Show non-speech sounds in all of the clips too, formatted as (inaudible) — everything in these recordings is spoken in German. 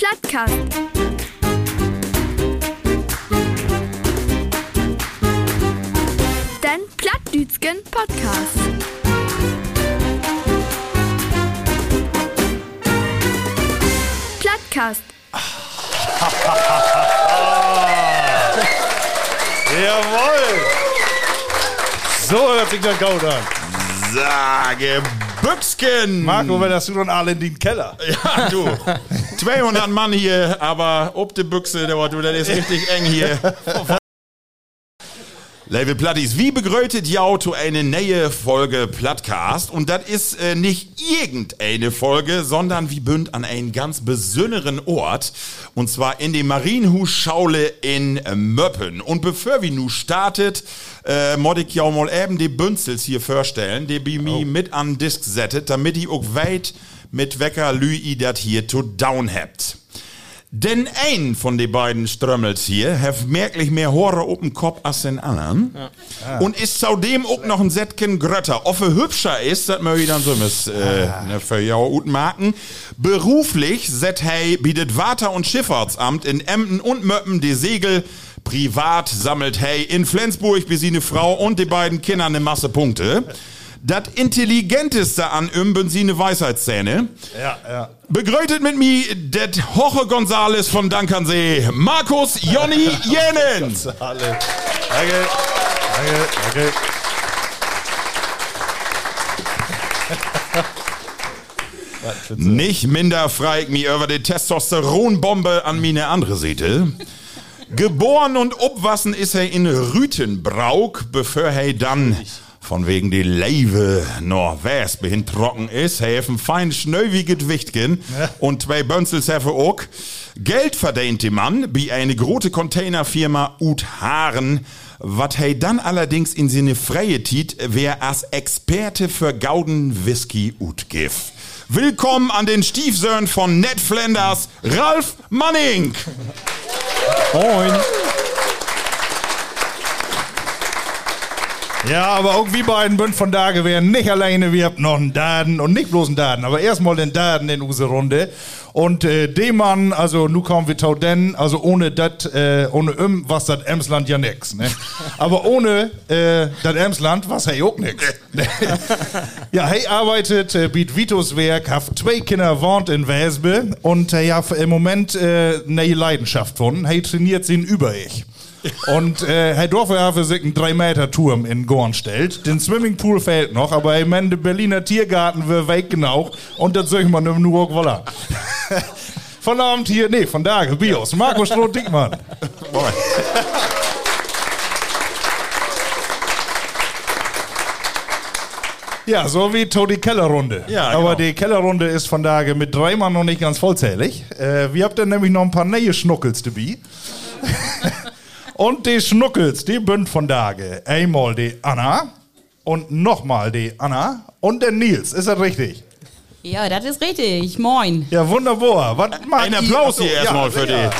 Plattkast. Den Plattdütschen Podcast. Plattkast. (laughs) Jawohl! So hört sich der Gaut an. Sage Büchsken! Marco, wenn das du dann alle in den Keller. Ja, du. (laughs) 200 Mann hier, aber ob die Büchse, der du, das ist richtig eng hier. Liebe Plattis, wie begrötet ja zu eine neue Folge Plattcast? Und das ist äh, nicht irgendeine Folge, sondern wie bünd an einen ganz besonderen Ort. Und zwar in die Marienhusschaule in äh, Möppen. Und bevor wir nu startet, äh, mod ich ja mal eben die Bünzels hier vorstellen, die bei mir mit an Disk settet, damit ich auch weit mit Wecker Lüi dat hier to down habt. Denn ein von den beiden Strömmels hier hat merklich mehr Haare auf dem Kopf als den anderen. Und ist zudem auch noch ein Sättchen grötter. Ob er hübscher ist, das möchte ich dann so mis, äh, ne, für ja gut marken. Beruflich set hey bietet Water- und Schifffahrtsamt in Emden und Möppen die Segel. Privat sammelt hey in Flensburg bis sie eine Frau und die beiden Kinder eine Masse Punkte. Das Intelligenteste an Ümben sie eine Weisheitszähne. Ja, ja. Begrüßet mit mir det Hoche Gonzales von Dankernsee, Markus Jonny (laughs) Jenens. Alle. Danke. Danke. Danke. (laughs) Nicht minder frei ich mich über die Testosteronbombe an meine andere Seite. (laughs) Geboren und obwassen ist er in Rütenbrauk, bevor er dann von wegen die Leive noch wespe hin trocken ist, er ein fein schnöwiges Wichtgen und zwei Bönzels hefe auch. Geld verdient die Mann bei eine große Containerfirma Ut Haaren, wat er dann allerdings in seine freie Tit wer als Experte für Gauden Whisky Ut gif. Willkommen an den Stiefsöhn von Ned Flanders, Ralf Manning. Moin. Ja, aber auch wie beiden Bünd von da wären nicht alleine, wir haben noch einen Daden und nicht bloß einen Daden, aber erstmal den Daden in unsere Runde. Und äh, dem Mann, also nu kommen wir tau denn, also ohne dat, äh, ohne Im, was das Emsland ja nix, ne? (laughs) Aber ohne äh, das Emsland was hey auch nix. (laughs) ja, hey arbeitet, äh, biet Vitos Werk, hat zwei Kinder wohnt in Wesbe und äh, ja, im Moment äh, ne Leidenschaft von, hey trainiert sie über ich. Und äh, Herr Dorfer für sich einen 3-Meter-Turm in Gorn stellt. Den Swimmingpool fehlt noch, aber im Ende Berliner Tiergarten wird weg genau. Und das soll ich mal nur voilà. (laughs) Von Abend hier, nee, von da, Bios. Marco Stroh-Dickmann. Moin. Ja, so wie Todi Kellerrunde. Ja, Aber genau. die Kellerrunde ist von daher mit drei Mann noch nicht ganz vollzählig. Äh, wir habt dann nämlich noch ein paar neue Schnuckels dabei. Und die Schnuckels, die bünd von Dage. Einmal die Anna und nochmal die Anna und der Nils. Ist das richtig? Ja, das ist richtig. Moin. Ja, wunderbar. Was Ein? Applaus hier erstmal für sicher.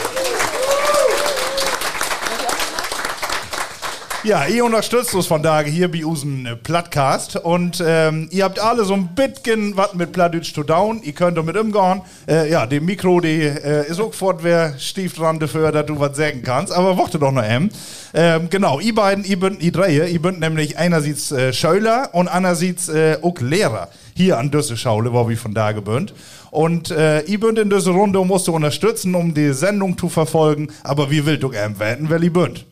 Ja, ihr unterstützt uns von Tage hier bei unserem äh, Plattcast und ähm, ihr habt alle so ein bisschen was mit Plattdeutsch zu down. Ihr könnt damit umgehen. Äh, ja, dem Mikro, die äh, ist auch fort, wer stief dran dafür, dass du was sagen kannst. Aber warte doch noch eben. Ähm, genau, ihr beiden, ihr bünd, ihr drei, ihr bünd nämlich einerseits äh, Schüler und andererseits äh, auch Lehrer hier an Düsse Schaule, wo wir von da gebünd. Und äh, ihr bünd in dieser Runde musst du unterstützen, um die Sendung zu verfolgen. Aber wie will du ähm werden, wer ihr bünd?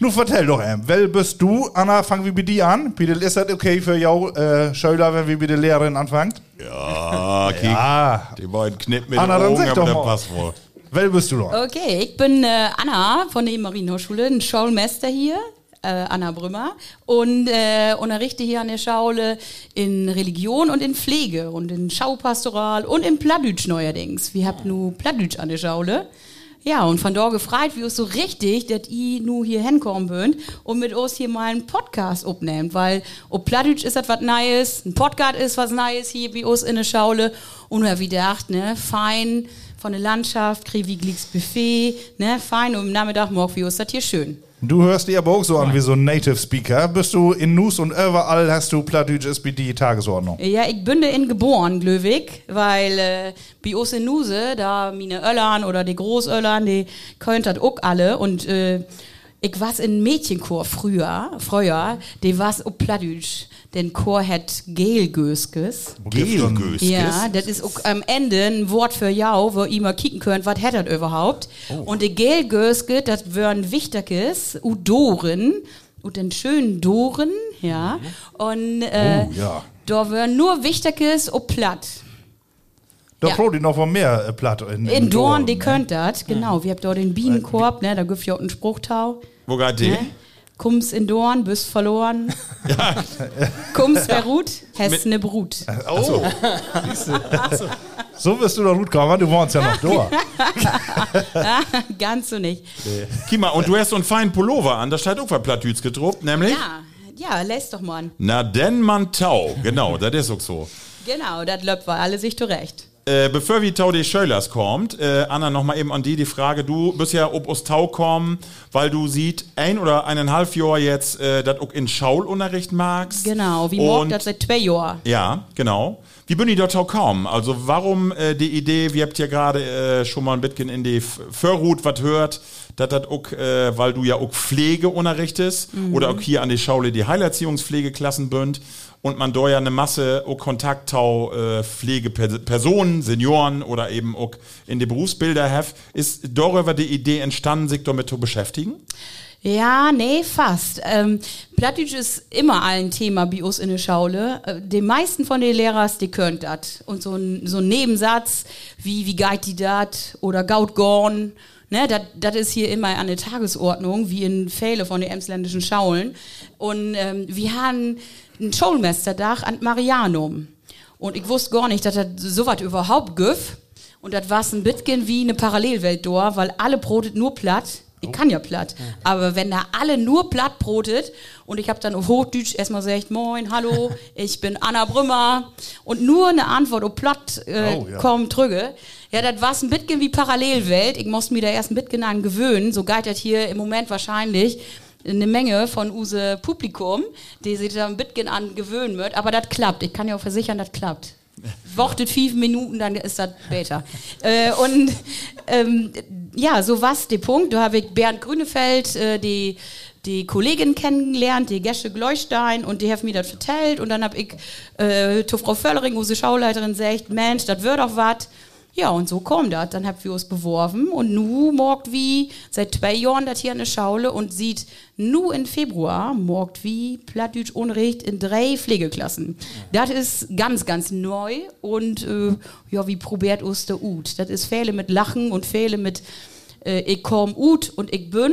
Nun vertell doch, ähm, wer bist du? Anna, fangen wir bei dir an. Bitte, ist das okay für jou, äh, Schüler, wenn wir bei der Lehrerin anfangen? Ja, kiek. Ah, Die beiden knippen mit Anna, den dann Augen, sag aber doch der wohl. wer bist du doch? Okay, ich bin äh, Anna von der Marienhochschule, ein Schaulmeister hier. Äh, Anna Brümmer und äh, unterrichte hier an der Schaule in Religion und in Pflege und in Schaupastoral und in Plattdütsch neuerdings. Wir habt nu Plattdütsch an der Schaule. Ja, und von dort gefreit, wie es so richtig, dass ihr nu hier hinkommen könnt und mit uns hier mal einen Podcast aufnehmt, weil ob Plattdütsch ist das was Neues, ein Podcast ist was Neues hier wie uns in der Schaule. Und wir wie gedacht, ne, fein von der Landschaft, krieg wie glieks Buffet, ne, fein und am Nachmittag morgen wie uns das hier schön. Du hörst dich aber auch so an wie so ein Native Speaker. Bist du in Nus und überall hast du Plattdeutsch SPD Tagesordnung. Ja, ich bin da in geboren, Glöwig, weil äh, bei uns in Nuse, da meine Öllern oder die Großöllern, die könnt das auch alle und äh, ich war in Mädchenchor früher, früher, die war's auch Plattdeutsch. Den Chor hat Gelgöskes. Gelgöskes. Ja, das ist am Ende ein Wort für jau, wo ihr mal kicken könnt, was hat das überhaupt. Und die Gelgöske, das wären Wichtiges, Udoren, und den schönen Doren, ja. Und äh, Oh, ja. da wären nur Wichtiges und platt. Da Ja. braucht ich noch mal mehr äh, Platt. In, In Dorn, die ne? könnt das, genau. Wir habt dort den Bienenkorb, ne, da gibt ja auch einen Spruchtau. Wo geht die? Ne? Kommst in Dorn, bist verloren. Kommst wer Ruht, hast ne Brut. Oh. So wirst du da gut kommen, du wohnst ja noch da. (laughs) Ganz so nicht. Kima, und du hast so einen feinen Pullover an, da steht auch was Plattdütsch gedruckt, nämlich? Ja, ja, lässt doch mal. Na, denn man tau. Genau, das ist auch so. Genau, das löppt war alle sich zurecht. Äh, bevor wir Tau die Schölers kommt, äh, Anna, nochmal eben an die die Frage, du bist ja ob aus Tau kommen, weil du sieht, ein oder eineinhalb Jahr jetzt äh, das auch in Schaulunterricht magst. Genau, wie morgen das seit zwei Jahren. Ja, genau. Wie bin ich dort auch kaum? Also warum äh, die Idee, wir habt ja gerade äh, schon mal ein bisschen in die F- Förhut was hört, dass das auch, äh, weil du ja auch Pflege unterrichtest oder auch hier an die Schaule die Heilerziehungspflegeklassen bünd und man da ja eine Masse auch Kontakttau äh, Pflegepersonen, Senioren oder eben auch in die Berufsbilder have, ist darüber die Idee entstanden, sich damit zu beschäftigen? Ja, nee, fast. Ähm, Plattdeutsch ist immer ein Thema bei uns in der Schaule. Äh, Die meisten von den Lehrern, die können das. Und so ein, so ein Nebensatz wie, wie geht die dat oder gaut gorn, ne, das ist hier immer an der Tagesordnung, wie in Fälle von den emsländischen Schaulen. Und ähm, wir haben ein Schulmesterdach an Marianum. Und ich wusste gar nicht, dass das sowas überhaupt gibt. Und das war ein bisschen wie eine Parallelwelt da, weil alle brotet nur platt. Ich kann ja platt. Aber wenn da alle nur platt brotet und ich habe dann auf Hochdeutsch erstmal gesagt, moin, hallo, (laughs) ich bin Anna Brümmer und nur eine Antwort auf platt äh, Oh, ja. kommt drücke. Ja, das war ein bisschen wie Parallelwelt. Ich musste mir da erst ein bisschen an gewöhnen. So geht das hier im Moment wahrscheinlich eine Menge von use Publikum, die sich da ein bisschen an gewöhnen wird. Aber das klappt. Ich kann ja auch versichern, das klappt. (laughs) Wartet fünf Minuten, dann ist das später. äh, und ähm, ja, so was der Punkt. Da habe ich Bernd Grünefeld, äh, die, die Kollegin kennengelernt, die Gesche Gleustein, und die hat mir das vertellt. Und dann habe ich äh, zu Frau Völlering, unsere Schauleiterin, gesagt, Mensch, das wird doch was. Ja, und so kommt das. Dann habt wir uns beworben und nu morgt wie seit zwei Jahren das hier eine Schaule und sieht nu in Februar morgt wie Plattdeutsch Unrecht in drei Pflegeklassen. Das ist ganz, ganz neu und äh, ja, wie probiert uns der Ut. Das ist Fähle mit Lachen und Fähle mit äh, ich komm Ut und ich bin.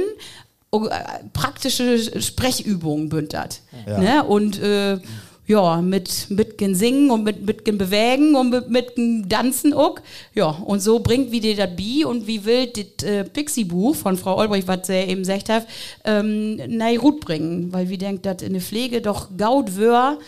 Oh, äh, praktische Sprechübungen bünd das. Ja. Ne? Und äh, ja, mit, mit gen Singen und mit, mit gen Bewegen und mit, mit gen Tanzen auch. Ja, und so bringt wie dir das Bi und wie will das äh, Pixie-Buch von Frau Olbrich, was sie eben gesagt hat, ähm, nei Rut bringen. Weil wir denkt, dass in der Pflege doch gaut wär,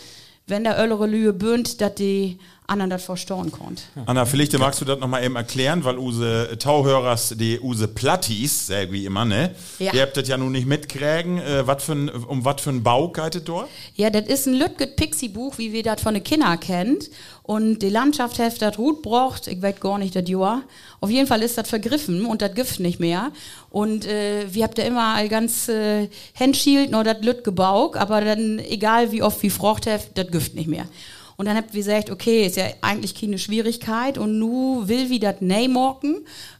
wenn der Öllere Lühe bünd, dass die anderen das verstauen konnt. Anna, vielleicht magst du das nochmal eben erklären, weil use Tauhörers, die use Plattis, sag wie immer, ne? Ja. Ihr habt das ja nun nicht mitkriegen, äh, wat für ein, um was für ein Bau geht es dort? Ja, das ist ein Lütget Pixie-Buch, wie wir das von den Kindern kennt. Und die Landschaft hat das Rut braucht, ich weiß gar nicht das Jahr. Auf jeden Fall ist das vergriffen und das Gift nicht mehr. Und äh, wir habt ja immer all ganz äh, Handschild, nur das Lüt gebaut, aber dann, egal wie oft wie Frucht hat, das Gift nicht mehr. Und dann habt wir gesagt, okay, ist ja eigentlich keine Schwierigkeit und nu will wie das morgen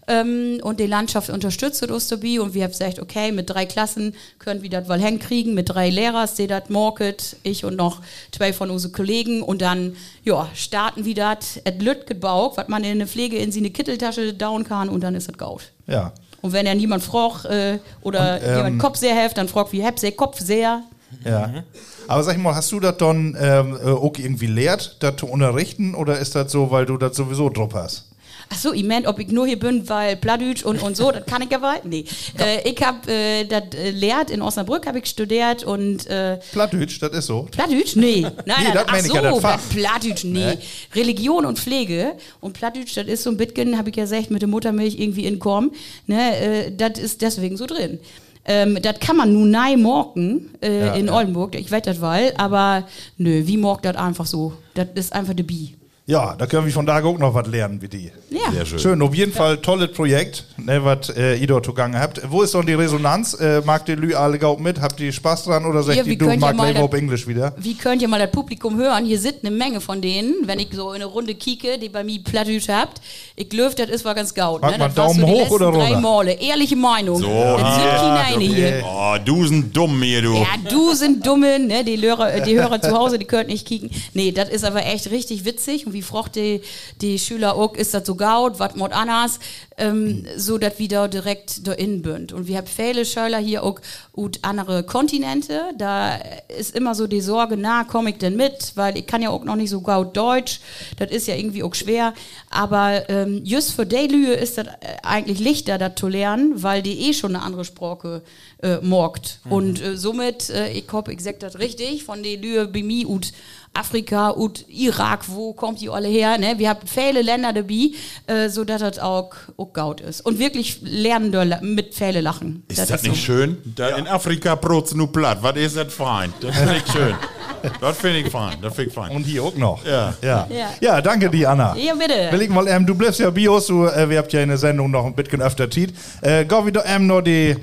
ähm, und die Landschaft unterstützt uns dabei und wir haben gesagt, okay, mit drei Klassen können wir das wohl hinkriegen, mit drei Lehrern, die das morget, ich und noch zwei von unseren Kollegen und dann, ja, starten wir das, et Lüt gebaut, was man in der Pflege in seine Kitteltasche down kann und dann ist es gaut. Ja. Und wenn ja niemand fragt äh, oder Und, ähm, jemand Kopf sehr hilft, dann fragt wie, habt ihr Kopf sehr? Ja. Aber sag ich mal, hast du das dann ähm, äh, auch irgendwie lehrt, das zu unterrichten oder ist das so, weil du das sowieso drauf hast? Ach so, ich meint, ob ich nur hier bin, weil Plattdeutsch und, und so, das kann ich ja weit. Nee. Äh, ich hab äh, das äh, lehrt in Osnabrück, habe ich studiert und äh, Plattdeutsch, das ist so. Plattdeutsch? (laughs) Nee. Nein, Nee, das ach meine ich so, ja, das Fach. Plattdeutsch, nee. Nee. Religion und Pflege. Und Plattdeutsch, das ist so ein bisschen, habe ich ja gesagt, mit der Muttermilch irgendwie in Korn. Ne, äh, das ist deswegen so drin. Ähm, das kann man nun nei morgen äh, Ja, in ja. Oldenburg, ich weiß das weil, aber nö, wie morgt das einfach so? Das ist einfach de Bi. Ja, da können wir von da auch noch was lernen wie die. Ja. Sehr schön. Schön, auf jeden Fall tolles Projekt, ne, was äh, ihr dort zugange habt. Wo ist dann die Resonanz? Äh, mag die Lü alle gaut mit? Habt ihr Spaß dran oder sagt Ja, ihr, du ja mag das- auf Englisch wieder? Wie könnt ihr mal das Publikum hören? Hier sind eine Menge von denen, wenn ich so in eine Runde kieke, die bei mir Plattdütsch habt. Ich glaube, das ist war ganz gaut. Mag Ne? man Daumen so hoch oder drei runter? Male. Ehrliche Meinung. So, das sind ja, okay. hier. Oh, du sind dumm hier, du. Ja, du sind dumme, ne? Die Hörer, die Hörer zu Hause, die könnt nicht kicken. Nee, das ist aber echt richtig witzig. Und wie frocht die, die Schüler auch, ist das so gaut, was mod anders, ähm, so dass wir da direkt da innen bünd. Und wir haben viele Schüler hier auch ut andere Kontinente. Da ist immer so die Sorge, na, komm ich denn mit? Weil ich kann ja auch noch nicht so gaut Deutsch. Das ist ja irgendwie auch schwer. Aber ähm, just für die Lühe ist das äh, eigentlich leichter, das zu lernen, weil die eh schon eine andere Sprache äh, morgt. Und äh, somit, äh, ich hoffe, ich sag das richtig, von den Lühe bei mir ut Afrika und Irak, wo kommt die alle her? Ne? Wir haben viele Länder dabei, äh, so dass das auch, auch gaut ist. Und wirklich lernen da mit viele lachen. Ist das, nicht schön? Da In Afrika brot's nur platt. Was ist das fein? Das finde ich schön. (laughs) das finde ich fein. Das finde ich fein. Und hier auch noch. Ja. Ja, Ja. ja danke dir, Anna. Ja, bitte. Will ich mal, ähm, du bleibst ja Bios, du, äh, wir habt ja in der Sendung noch ein bisschen öfter Tiet. Äh, geh wieder ähm, noch die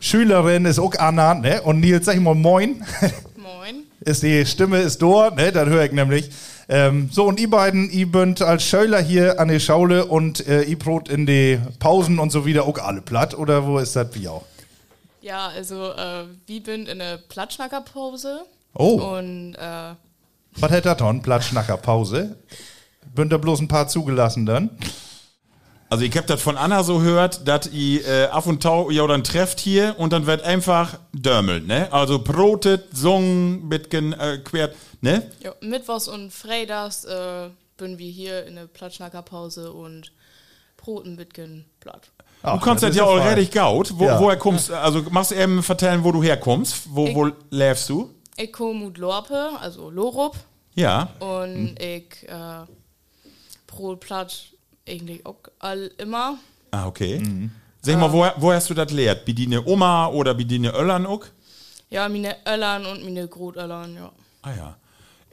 Schülerin ist auch Anna, ne? Und Nils, sag ich mal moin. (laughs) Ist die Stimme ist dort, ne? Das höre ich nämlich. Ähm, so, und ihr beiden, ihr bünd als Schüler hier an der Schaule und äh, ihr brot in die Pausen und so wieder auch alle platt, oder wo ist das wie auch? Ja, also äh, wir sind in der Platschnackerpause. Oh. Und äh, Was hätt das dann? Plattschnacker Pause? Bünd da bloß ein paar zugelassen dann? Also ich hab das von Anna so gehört, dass ihr äh, ab und tau ja dann trefft hier und dann wird einfach dörmelt, ne? Also brotet, sungen, bitgen, äh, quert, ne? ja, Mittwochs und Freitags äh, sind wir hier in der Platschnackerpause und Broten bitgen platt. Ach, Du kannst das ist ja richtig gaut. Wo, Ja. Woher kommst Also machst du eben vertellen, wo du herkommst? Wo, wo lebst du? Ich komme mit Lorpe, also Lorup. Ja. Und ich äh, Brot platt eigentlich auch all immer. Ah, okay. Sag mal, woher, woher hast du das lehrt? Wie die ne Oma oder wie die ne Öllern auch? Ja, meine Öllern und meine Grotöllern, ja. Ah ja.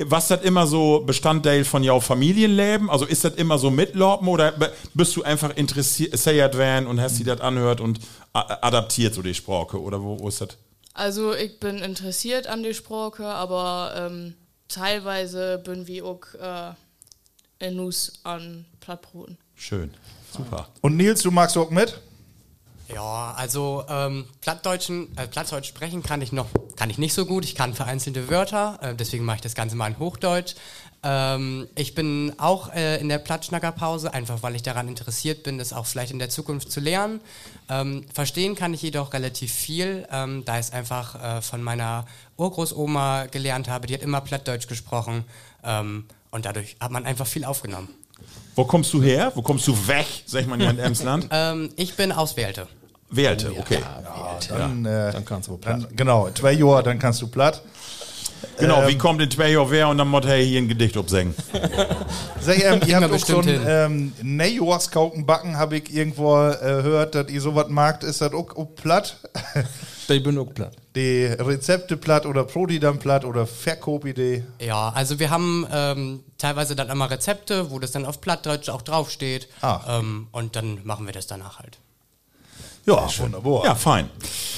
Was das immer so Bestandteil von jou Familienleben? Also ist das immer so mitlaufen oder bist du einfach interessiert werden und hast sie das anhört und adaptiert so die Sprache oder wo, wo ist das? Also ich bin interessiert an der Sprache, aber ähm, teilweise bin wir auch äh, in Nuss an Plattbroten. Schön. Super. Und Nils, du magst auch mit? Ja, also ähm, Plattdeutschen, äh, Plattdeutsch sprechen kann ich noch, kann ich nicht so gut. Ich kann vereinzelte Wörter, äh, deswegen mache ich das Ganze mal in Hochdeutsch. Ähm, ich bin auch äh, in der Plattschnackerpause, einfach weil ich daran interessiert bin, das auch vielleicht in der Zukunft zu lernen. Ähm, verstehen kann ich jedoch relativ viel, ähm, da ich es einfach äh, von meiner Urgroßoma gelernt habe. Die hat immer Plattdeutsch gesprochen ähm, und dadurch hat man einfach viel aufgenommen. Wo kommst du her? Wo kommst du weg, sag man ja in Emsland? (laughs) Ähm, ich bin aus Welte. Wählte, okay. Dann, äh, Dann kannst du platt. dann, genau, zwei Jahre, dann kannst du platt. Genau, wie kommt in zwei Jahren wer und dann muss er hier ein Gedicht absingen. Sag, (laughs) ähm, ihr habt auch schon ähm, Nejoas-Kauken backen, habe ich irgendwo äh, gehört, dass ihr sowas magt. Ist das auch, auch platt? Ich bin auch (laughs) platt. Die Rezepte platt oder Prodi dann platt oder Verkaufidee? Ja, also wir haben ähm, teilweise dann immer Rezepte, wo das dann auf Plattdeutsch auch draufsteht. Ah. Ähm, und dann machen wir das danach halt. Ja, wunderbar. Ja, fein.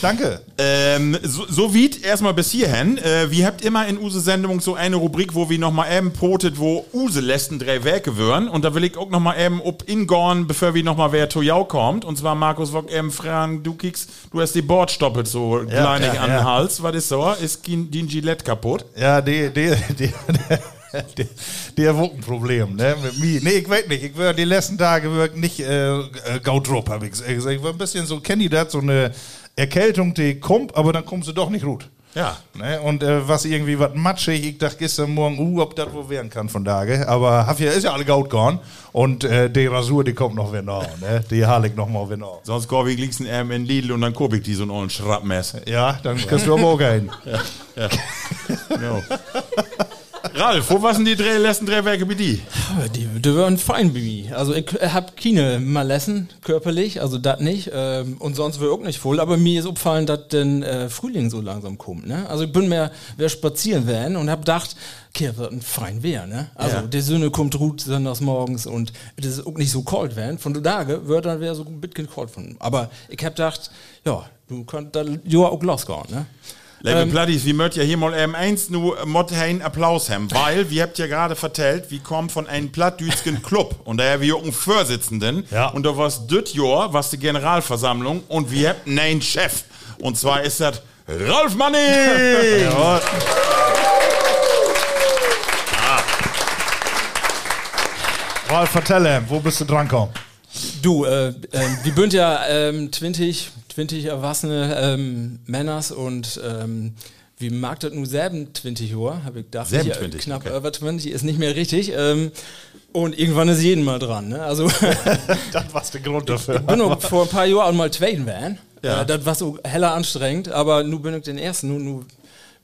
Danke. Ähm, so, so wie erstmal bis hierhin. Äh, wir habt immer in Use Sendung so eine Rubrik, wo wir nochmal eben potet, wo Use lästen drei Werke wären. Und da will ich auch nochmal eben ob ingorn, bevor wir nochmal wer jou kommt. Und zwar Markus Wock eben fragen, du kickst, du hast die Bordstoppel so kleinig ja, an ja. den Hals. Was ist so? Ist die Gillette kaputt? Ja, die, die, die, die, (laughs) hat auch ein Problem, ne? Mit mir. Nee, ich weiß nicht. Ich war die letzten Tage wirklich nicht äh, äh, Gautrup, habe ich gesagt. Ich war ein bisschen so Kandidat, so eine Erkältung, die kommt, aber dann kommst du doch nicht gut. Ja. Ne? Und äh, was irgendwie was matschig, ich dachte gestern Morgen, uh, ob das wohl werden kann von Tage. Aber hab ja, ist ja alle Gaut gone. Und äh, die Rasur, die kommt noch wieder nach, ne? Die haal ich noch mal wieder nach. Sonst komm ich liegst eben in Lidl und dann koop ich die so einen ollen Schrappmess. Ja, dann kannst du aber auch gehen. (laughs) (laughs) No. Ralf, wo waren die drei letzten drei Werke bei dir? Die, die waren fein bei mir. Also ich hab keine Malessen körperlich, also das nicht. Ähm, und sonst wäre auch nicht voll. Aber mir ist aufgefallen, dass den äh, Frühling so langsam kommt. Ne? Also ich bin mehr, wer spazieren werden und hab gedacht, okay, wird ein fein Wehr. Ne? Also Ja. die Sonne kommt ruht sonntags morgens und es ist auch nicht so kalt werden. Von der Tage wird dann wäre so ein bisschen kalt von. Aber ich hab gedacht, ja, du könnt da ja auch losgehen. Ne? Liebe Plattis, wir möchten ja hier mal ähm, eins nur Mott einen Applaus haben, weil, wir habt ja gerade vertellt, wir kommen von einem plattdütschen Club. Und da haben wir auch einen Vorsitzenden. Ja. und da war's das Jahr, was die Generalversammlung. Und wir habt einen Chef. Und zwar ist das Ralf Manning! (laughs) Ralf, vertell ihm, wo bist du dran gekommen? Du, äh, äh, wir sind ja ähm, 20, 20 erwachsene ähm, Männers und ähm, wir mag das nur selben 20 Uhr, habe ich gedacht. Selben Ja, 20, Knapp okay. über 20 ist nicht mehr richtig. Ähm, und irgendwann ist jeden mal dran. Ne? Also (laughs) Das war der Grund dafür. ich bin vor ein paar Jahren mal zweiten Van. Ja. Äh, das war so heller anstrengend, aber nun bin ich den ersten. Nu, nu,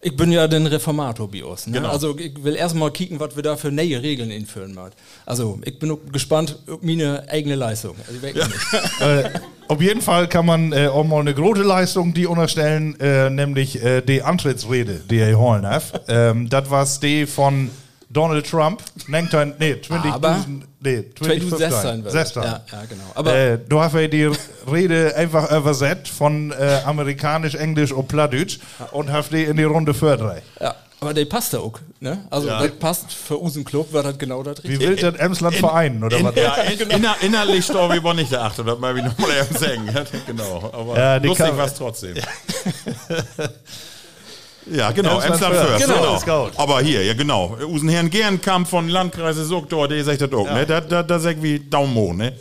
ich bin ja den Reformator bei uns. Ne? Genau. Also ich will erstmal kicken, was wir da für neue Regeln einführen machen. Also ich bin gespannt auf meine eigene Leistung. Also, nicht. (laughs) äh, auf jeden Fall kann man äh, auch mal eine große Leistung die unterstellen, äh, nämlich äh, die Antrittsrede, die er holen hat. Ähm, das war die von Donald Trump. 19, nee, 20, Aber- nee, 2016 wird das. 16. Ja, ja, genau. Aber äh, du hast ja die Rede einfach übersetzt von äh, amerikanisch, englisch und plattdeutsch und hast die in die Runde fördert. Ja, aber der passt da auch. Ne? Also Ja. das passt für unseren Club, war das genau das Wie richtig. will das Emsland vereinen, oder In, was? ja, in, inner, innerlich ich aber nicht der Achte, das mal wie nochmal eben sagen. Genau, aber Ja, lustig kann- war es trotzdem. (laughs) Ja, genau, Emsland First. Genau, Genau. Aber hier, ja genau. Usenherrn Gernkamp von Landkreise Sogdor, der sagt das auch, ne? Da, da, da sagt wie Daumen hoch, ne?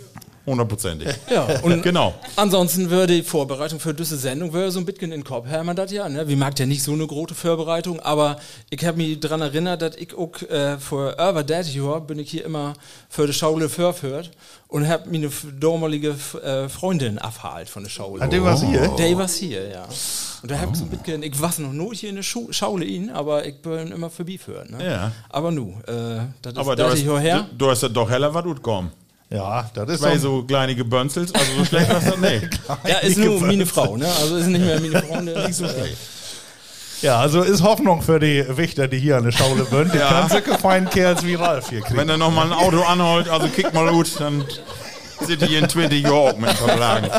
Hundertprozentig. (laughs) Ja, und Genau. ansonsten würde die Vorbereitung für diese Sendung wäre so ein bisschen in den Kopf haben wir das ja. Ne? Wir mag ja nicht so eine große Vorbereitung, aber ich habe mich daran erinnert, dass ich auch äh, vor über 30 Jahren bin ich hier immer für die Schule vorführt und habe meine damalige äh, Freundin abgehalten von der Schule. Ah, die war's hier? Der war hier, ja. Und da hab ich so ein bisschen, ich war noch nur hier in der Schu Schaule ihn, aber ich bin immer vorbeiführen. Ne? Ja. Aber nu, äh, das ist Aber du 30 hast, her. du, du hast das doch heller was gut kommen. Ja, das ist Zwei so. kleine Gebönzels, also so schlecht war das nee. Ja, ist nur meine Frau, ne? Also ist nicht mehr meine Freundin. (laughs) Nicht so schlecht. Ja, also ist Hoffnung für die Wächter, die hier an der Schaule sind. Die Ja. können solche feinen Kerls wie Ralf hier kriegen. Wenn er noch mal ein Auto anholt, also kick mal gut, dann sind die in 20 Jahren auch mit verklagen.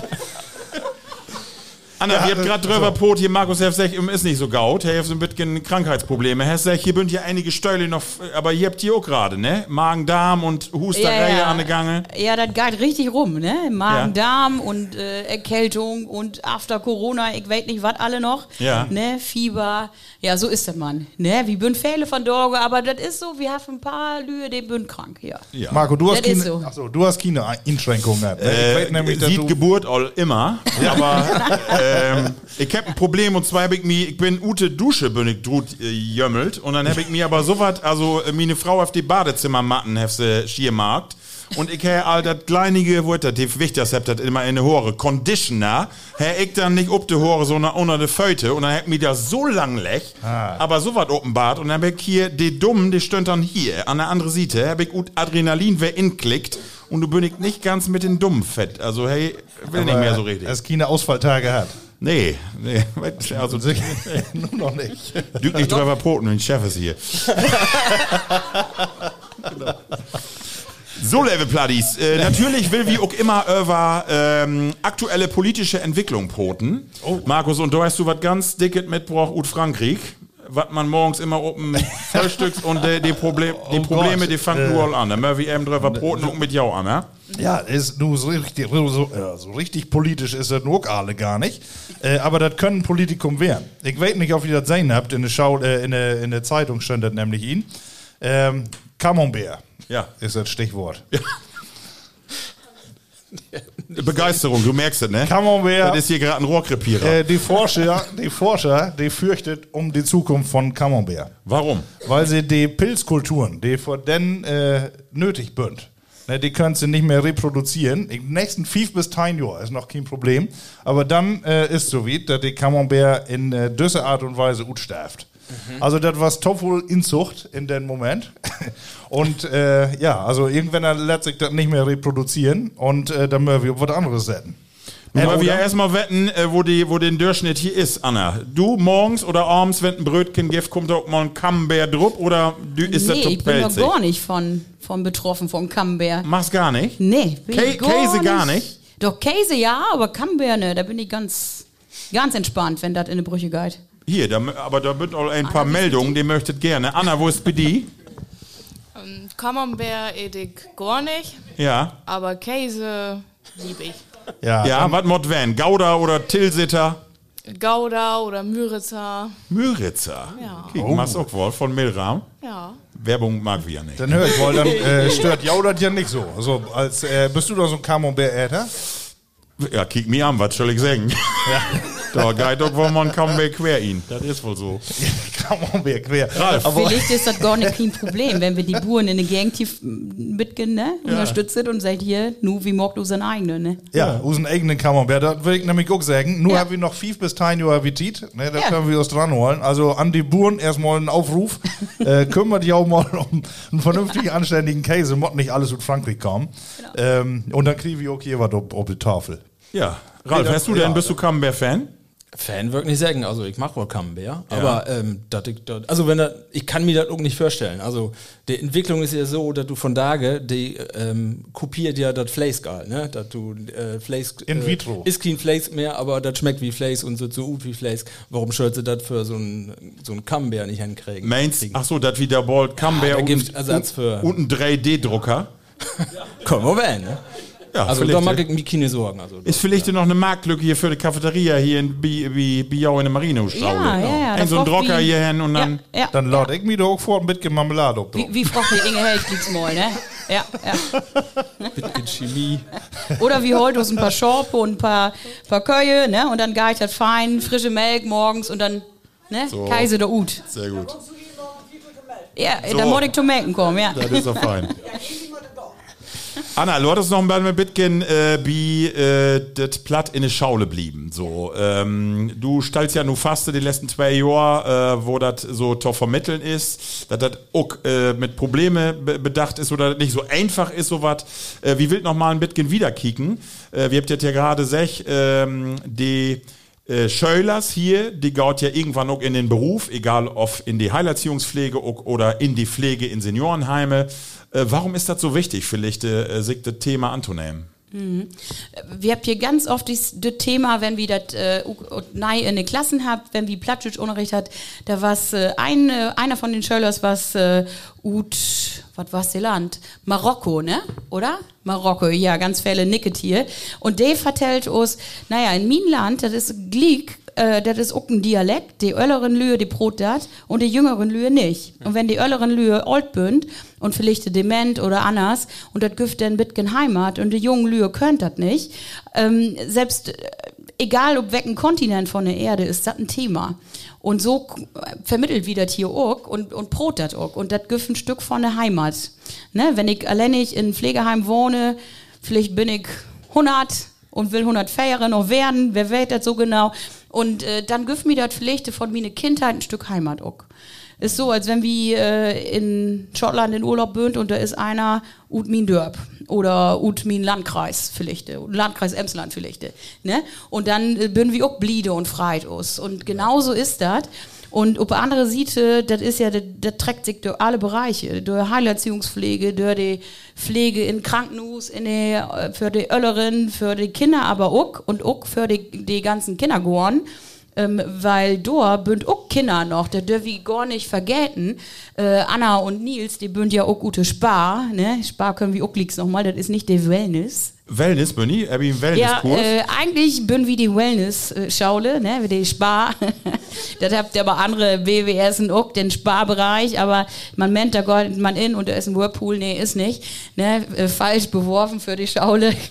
Anna, wir habt gerade drüber pot, hier Markus Hef sagt, ihm ist nicht so gaut, er hat so ein bisschen Krankheitsprobleme. Hef sagt, hier bünd ja einige Stäule noch, aber ihr habt hier auch gerade, ne? Magen-Darm und Husterei an der Gange. Ja, das geht richtig rum, ne? Magen-Darm und äh, Erkältung und after Corona, ich weiß nicht, was alle noch. Ja. Ne? Fieber. Ja, so ist das, Mann. Ne? Wir bünd viele von Dorge, aber das ist so, wir haben ein paar Lühe, die bünd krank, ja. Ja. Marco, du hast keine, so. achso, du hast keine Einschränkungen. ne? ich weiß nämlich, dass sieht du, Geburt all immer, aber (laughs) ähm, ich hab ein Problem und zwar hab ich mir, ich bin Ute Dusche bin ich drut äh, jömmelt. Und dann hab ich mir aber so was, also äh, meine Frau auf die Badezimmermatten hef sie schiermarkt. Und ich hab all das kleinige, wo das? Die wichtig habt das immer in der Hore, Conditioner, hab ich dann nicht ob die Hore, sondern unter der Föte und dann hab mir das so lang lech, aber so was offenbart. Und dann hab ich hier, die Dummen, die stönt dann hier, an der anderen Seite, hab ich gut Adrenalin, wer inklickt und du ich nicht ganz mit den Dummen fett, also hey, will nicht mehr so richtig. Hast keine Ausfalltage gehabt. Nee, nee, (laughs) also Sicher? (laughs) Nur noch nicht. Dück nicht drüber poten, mein Chef ist hier. So, Level Pluddies. Äh, natürlich will wir auch immer über ähm, aktuelle politische Entwicklung poten. Markus, und da hast du was ganz dicket mitgebracht ut Frankreich. Was man morgens immer oben frühstückt und die, die, Problem, (laughs) die Oh Probleme, Gott. die fangen nur all an. Da müssen wir eben drüber poten und mit jou an, ja? Ja, ist nur so richtig, so, ja, so richtig politisch ist das nur alle gar nicht. Äh, aber das können Politikum werden. Ich weiß nicht, ob ihr das sehen habt. In der, Schau, äh, in der, in der Zeitung stand das nämlich ihn. Ähm, Camembert Ja. ist das Stichwort. (laughs) (laughs) Begeisterung, du merkst es, ne? Camembert. Das ist hier gerade ein Rohrkrepierer. Äh, die Forscher, die Forscher, die fürchtet um die Zukunft von Camembert. Warum? Weil sie die Pilzkulturen, die vor den äh, nötig bünd, ne, die können sie nicht mehr reproduzieren. Im nächsten fünf bis zehn Jahr ist noch kein Problem. Aber dann äh, ist so wie, dass die Camembert in äh, dieser Art und Weise utsterft. Also das war Toffel Inzucht in dem Moment. (laughs) Und äh, ja, also irgendwann lässt sich das nicht mehr reproduzieren und äh, dann müssen wir auf was anderes setzen. Nun wollen wir erstmal wetten, äh, wo, die, wo den Durchschnitt hier ist, Anna. Du morgens oder abends, wenn ein Brötchen gibt, kommt auch mal ein Camembert drup oder du ist nee, das ich bin doch gar nicht von, von betroffen, von Camembert. Mach's gar nicht? Nee, bin Kä- ich gar Käse gar nicht? Doch, Käse ja, aber Camembert ne, da bin ich ganz, ganz entspannt, wenn das in eine Brüche geht. Hier, da, aber da wird auch ein paar Anna, ist Meldungen, die möchtet gerne. Anna, wo ist bei die? Ähm, Camembert ede ich gar nicht, Ja. aber Käse liebe ich. Ja, Ja, was mod wen? Gouda oder Tilsiter? Gouda oder Müritzer, Müritzer. Ja. Kiek, machst auch wohl von Milram. ja. Werbung mag wir ja nicht. Dann höre ich wohl, dann äh, stört ja das ja nicht so. Also als äh, bist du doch so ein Camembert-Äter? Ja, kick mich an, was soll ich sagen? Ja. (laughs) da geht doch wohl man Camembert quer ihn. Das ist wohl so. (laughs) Camembert quer. Aber Vielleicht ist das gar nicht kein Problem, wenn wir die Buren in der Gang tief mitgehen, ne? unterstützen und sagt hier, nu, wie mag du sein eigene, ne? ja, unseren eigenen Camembert, das will ich nämlich auch sagen. Nur Ja. haben wir noch fünf bis zehn Jahre Appetit. Ne, da Ja. können wir uns dran holen. Also an die Buren erstmal einen Aufruf. (laughs) äh, kümmert dich auch mal um einen vernünftigen, anständigen Käse. Muss nicht alles aus Frankreich kommen. Ähm, und dann kriegen wir auch hier was auf, auf die Tafel. Ja. Ralf, das- hast du denn, ja. bist du Camembert-Fan? Fan würde nicht sagen, also ich mache wohl Camembert, aber ähm, dat ich, dat, also wenn das, ich kann mir das auch nicht vorstellen. Also die Entwicklung ist ja so, dass du von Dage, die ähm, kopiert ja das Fleisch geil, ne? Dass du äh, Fleisch In äh, vitro. ist kein Fleisch mehr, aber das schmeckt wie Fleisch und so so gut wie Fleisch. Warum soll sie das für so ein so ein Camembert nicht hinkriegen? Meinst ach so, das wieder bald Camembert da und, gibt's Ersatz für- und ein 3D-Drucker. (laughs) Komm mal rein, ne? Ja, Also vielleicht, da mag ich mir keine Sorgen. Also, Ist vielleicht noch eine Marktlücke hier für die Cafeteria hier in Bi- Bi- Biau in der Marino-Straule. Ja, ja, ja, Ein so ein wie- hier hin und dann... Ja, ja. Dann lade ich mir doch auch vor ein bisschen Marmelade auf. Wie, wie fragt die Inge Helflix mal, ne? Ja, ja. (laughs) mit Chemie. Oder wie heute uns ein paar Schorpe und ein paar, paar Köie, ne? Und dann geht das fein, frische Melk morgens und dann, ne? So. Kaiser der Ut. Sehr gut. Ja, So. da muss ich Tomaten kommen, ja. Das ist doch fein. Anna, du hattest noch ein bisschen äh, wie äh, das Platt in der Schaule blieben. So, ähm, du stellst ja nur fast die letzten zwei Jahre, äh, wo das so zu vermitteln ist, dass das auch äh, mit Probleme be bedacht ist oder nicht so einfach ist, sowas. Äh, wie wild noch mal ein bisschen wiederkicken. Äh, wir habt jetzt ja gerade sech, ähm, die äh, Schölers hier, die geht ja irgendwann auch in den Beruf, egal ob in die Heilerziehungspflege oder in die Pflege in Seniorenheime. Äh, warum ist das so wichtig, vielleicht äh, sich das Thema anzunehmen? Wir habt hier ganz oft das Thema, wenn wir das äh, nei in den Klassen habt, wenn wir Plattdeutsch-Unterricht hat, da was äh, ein, äh, einer von den Schülers was äh, ut, was war's der Land? Marokko, ne? Oder? Marokko, ja, ganz viele Nicket hier. Und der vertellt uns, naja, in mein Land, das ist Glick, äh, das ist auch ein Dialekt, die älteren Lühe, die brot dat und die jüngeren Lühe nicht. Und wenn die älteren Lühe alt bünd und vielleicht dement oder anders und das Gift dann bitgen Heimat und die jungen Lühe könnt das nicht, ähm, selbst äh, egal ob welchen Kontinent von der Erde ist das ein Thema. Und so k- vermittelt wie das hier auch und, und brot das auch. Und das gibt ein Stück von der Heimat. Ne? Wenn ich alleinig in Pflegeheim wohne, vielleicht bin ich 100 und will 100 Feiere noch werden, wer weiß das so genau. Und äh, dann gibt mir das vielleicht von meiner Kindheit ein Stück Heimat auch. Ist so, als wenn wir äh, in Schottland in Urlaub bünd und da ist einer ut min Dörp oder ut min Landkreis vielleicht, Landkreis Emsland vielleicht, ne? Und dann äh, bünd wir auch bliede und freit us. Und genauso ist das. Und auf der anderen das ist ja, das, trägt sich durch alle Bereiche, durch Heilerziehungspflege, durch die Pflege in Krankenhus, in die, äh, für die Öllerin, für die Kinder aber auch und auch für die, die ganzen Kindergorn. Ähm, weil da bünd auch Kinder noch, da dürfen wir gar nicht vergelten. Äh, Anna und Nils, die bünd ja auch gute Spar, ne? Spar können wir auch lieks nochmal, das ist nicht der Wellness. Wellness, Benny? Hab ich einen Ja, Wellnesskurs? äh, eigentlich bin wie die Wellness-Schaule, ne, wie die Spar. (laughs) das habt ihr aber andere BWS und auch den Sparbereich, aber man meint da geht man in und da ist ein Whirlpool, nee, ist nicht, ne, äh, falsch beworfen für die Schaule. (laughs)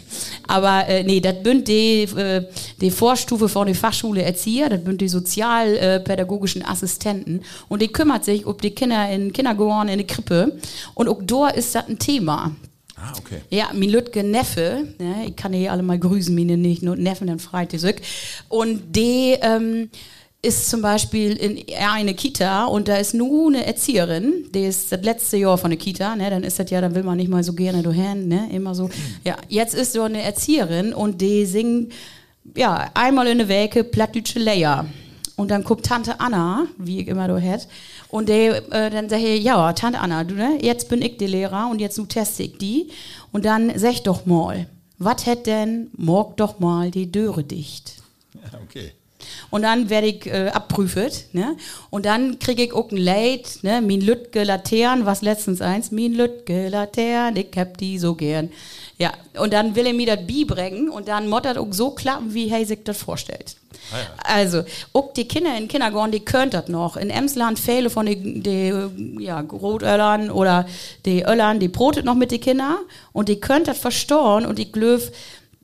Aber äh, nee, das bünd die, äh, die Vorstufe von der Fachschule Erzieher, das bünd die sozialpädagogischen Assistenten und die kümmert sich um die Kinder in Kindergarten, in der Krippe und auch da ist das ein Thema. Ah, okay. Ja, mein Lütge Neffe, ne, ich kann hier alle mal grüßen, meine nicht nur Neffen, dann Sück. Und die, ähm, ist zum Beispiel in eine Kita und da ist nur eine Erzieherin, die ist das letzte Jahr von der Kita, ne, dann ist das ja, dann will man nicht mal so gerne dahin, ne, immer so. Ja, jetzt ist so eine Erzieherin und die singt, ja, einmal in der Woche Plattdütsche Leia. Und dann guckt Tante Anna, wie ich immer da hätt, und die, äh, dann sag ich, ja, Tante Anna, du, ne, jetzt bin ich die Lehrer und jetzt nu teste ich die. Und dann sag doch mal, was hätt denn, morg doch mal die Döre dicht. Okay. Und dann werde ich äh, abprüft, ne? Und dann kriege ich auch ein Late, ne? Min Lütge Latern, was letztens eins, Min Lütge Latern, ich hab die so gern. Ja, und dann will er mir das bibringen und dann mottert auch so klappen, wie hey sich das vorstellt. Also, auch die Kinder in Kindergarten, die können das noch. In Emsland viele von den die, ja, Rotöllern oder die Öllern, die brotet noch mit den Kindern und die können das verstauen und ich glaube,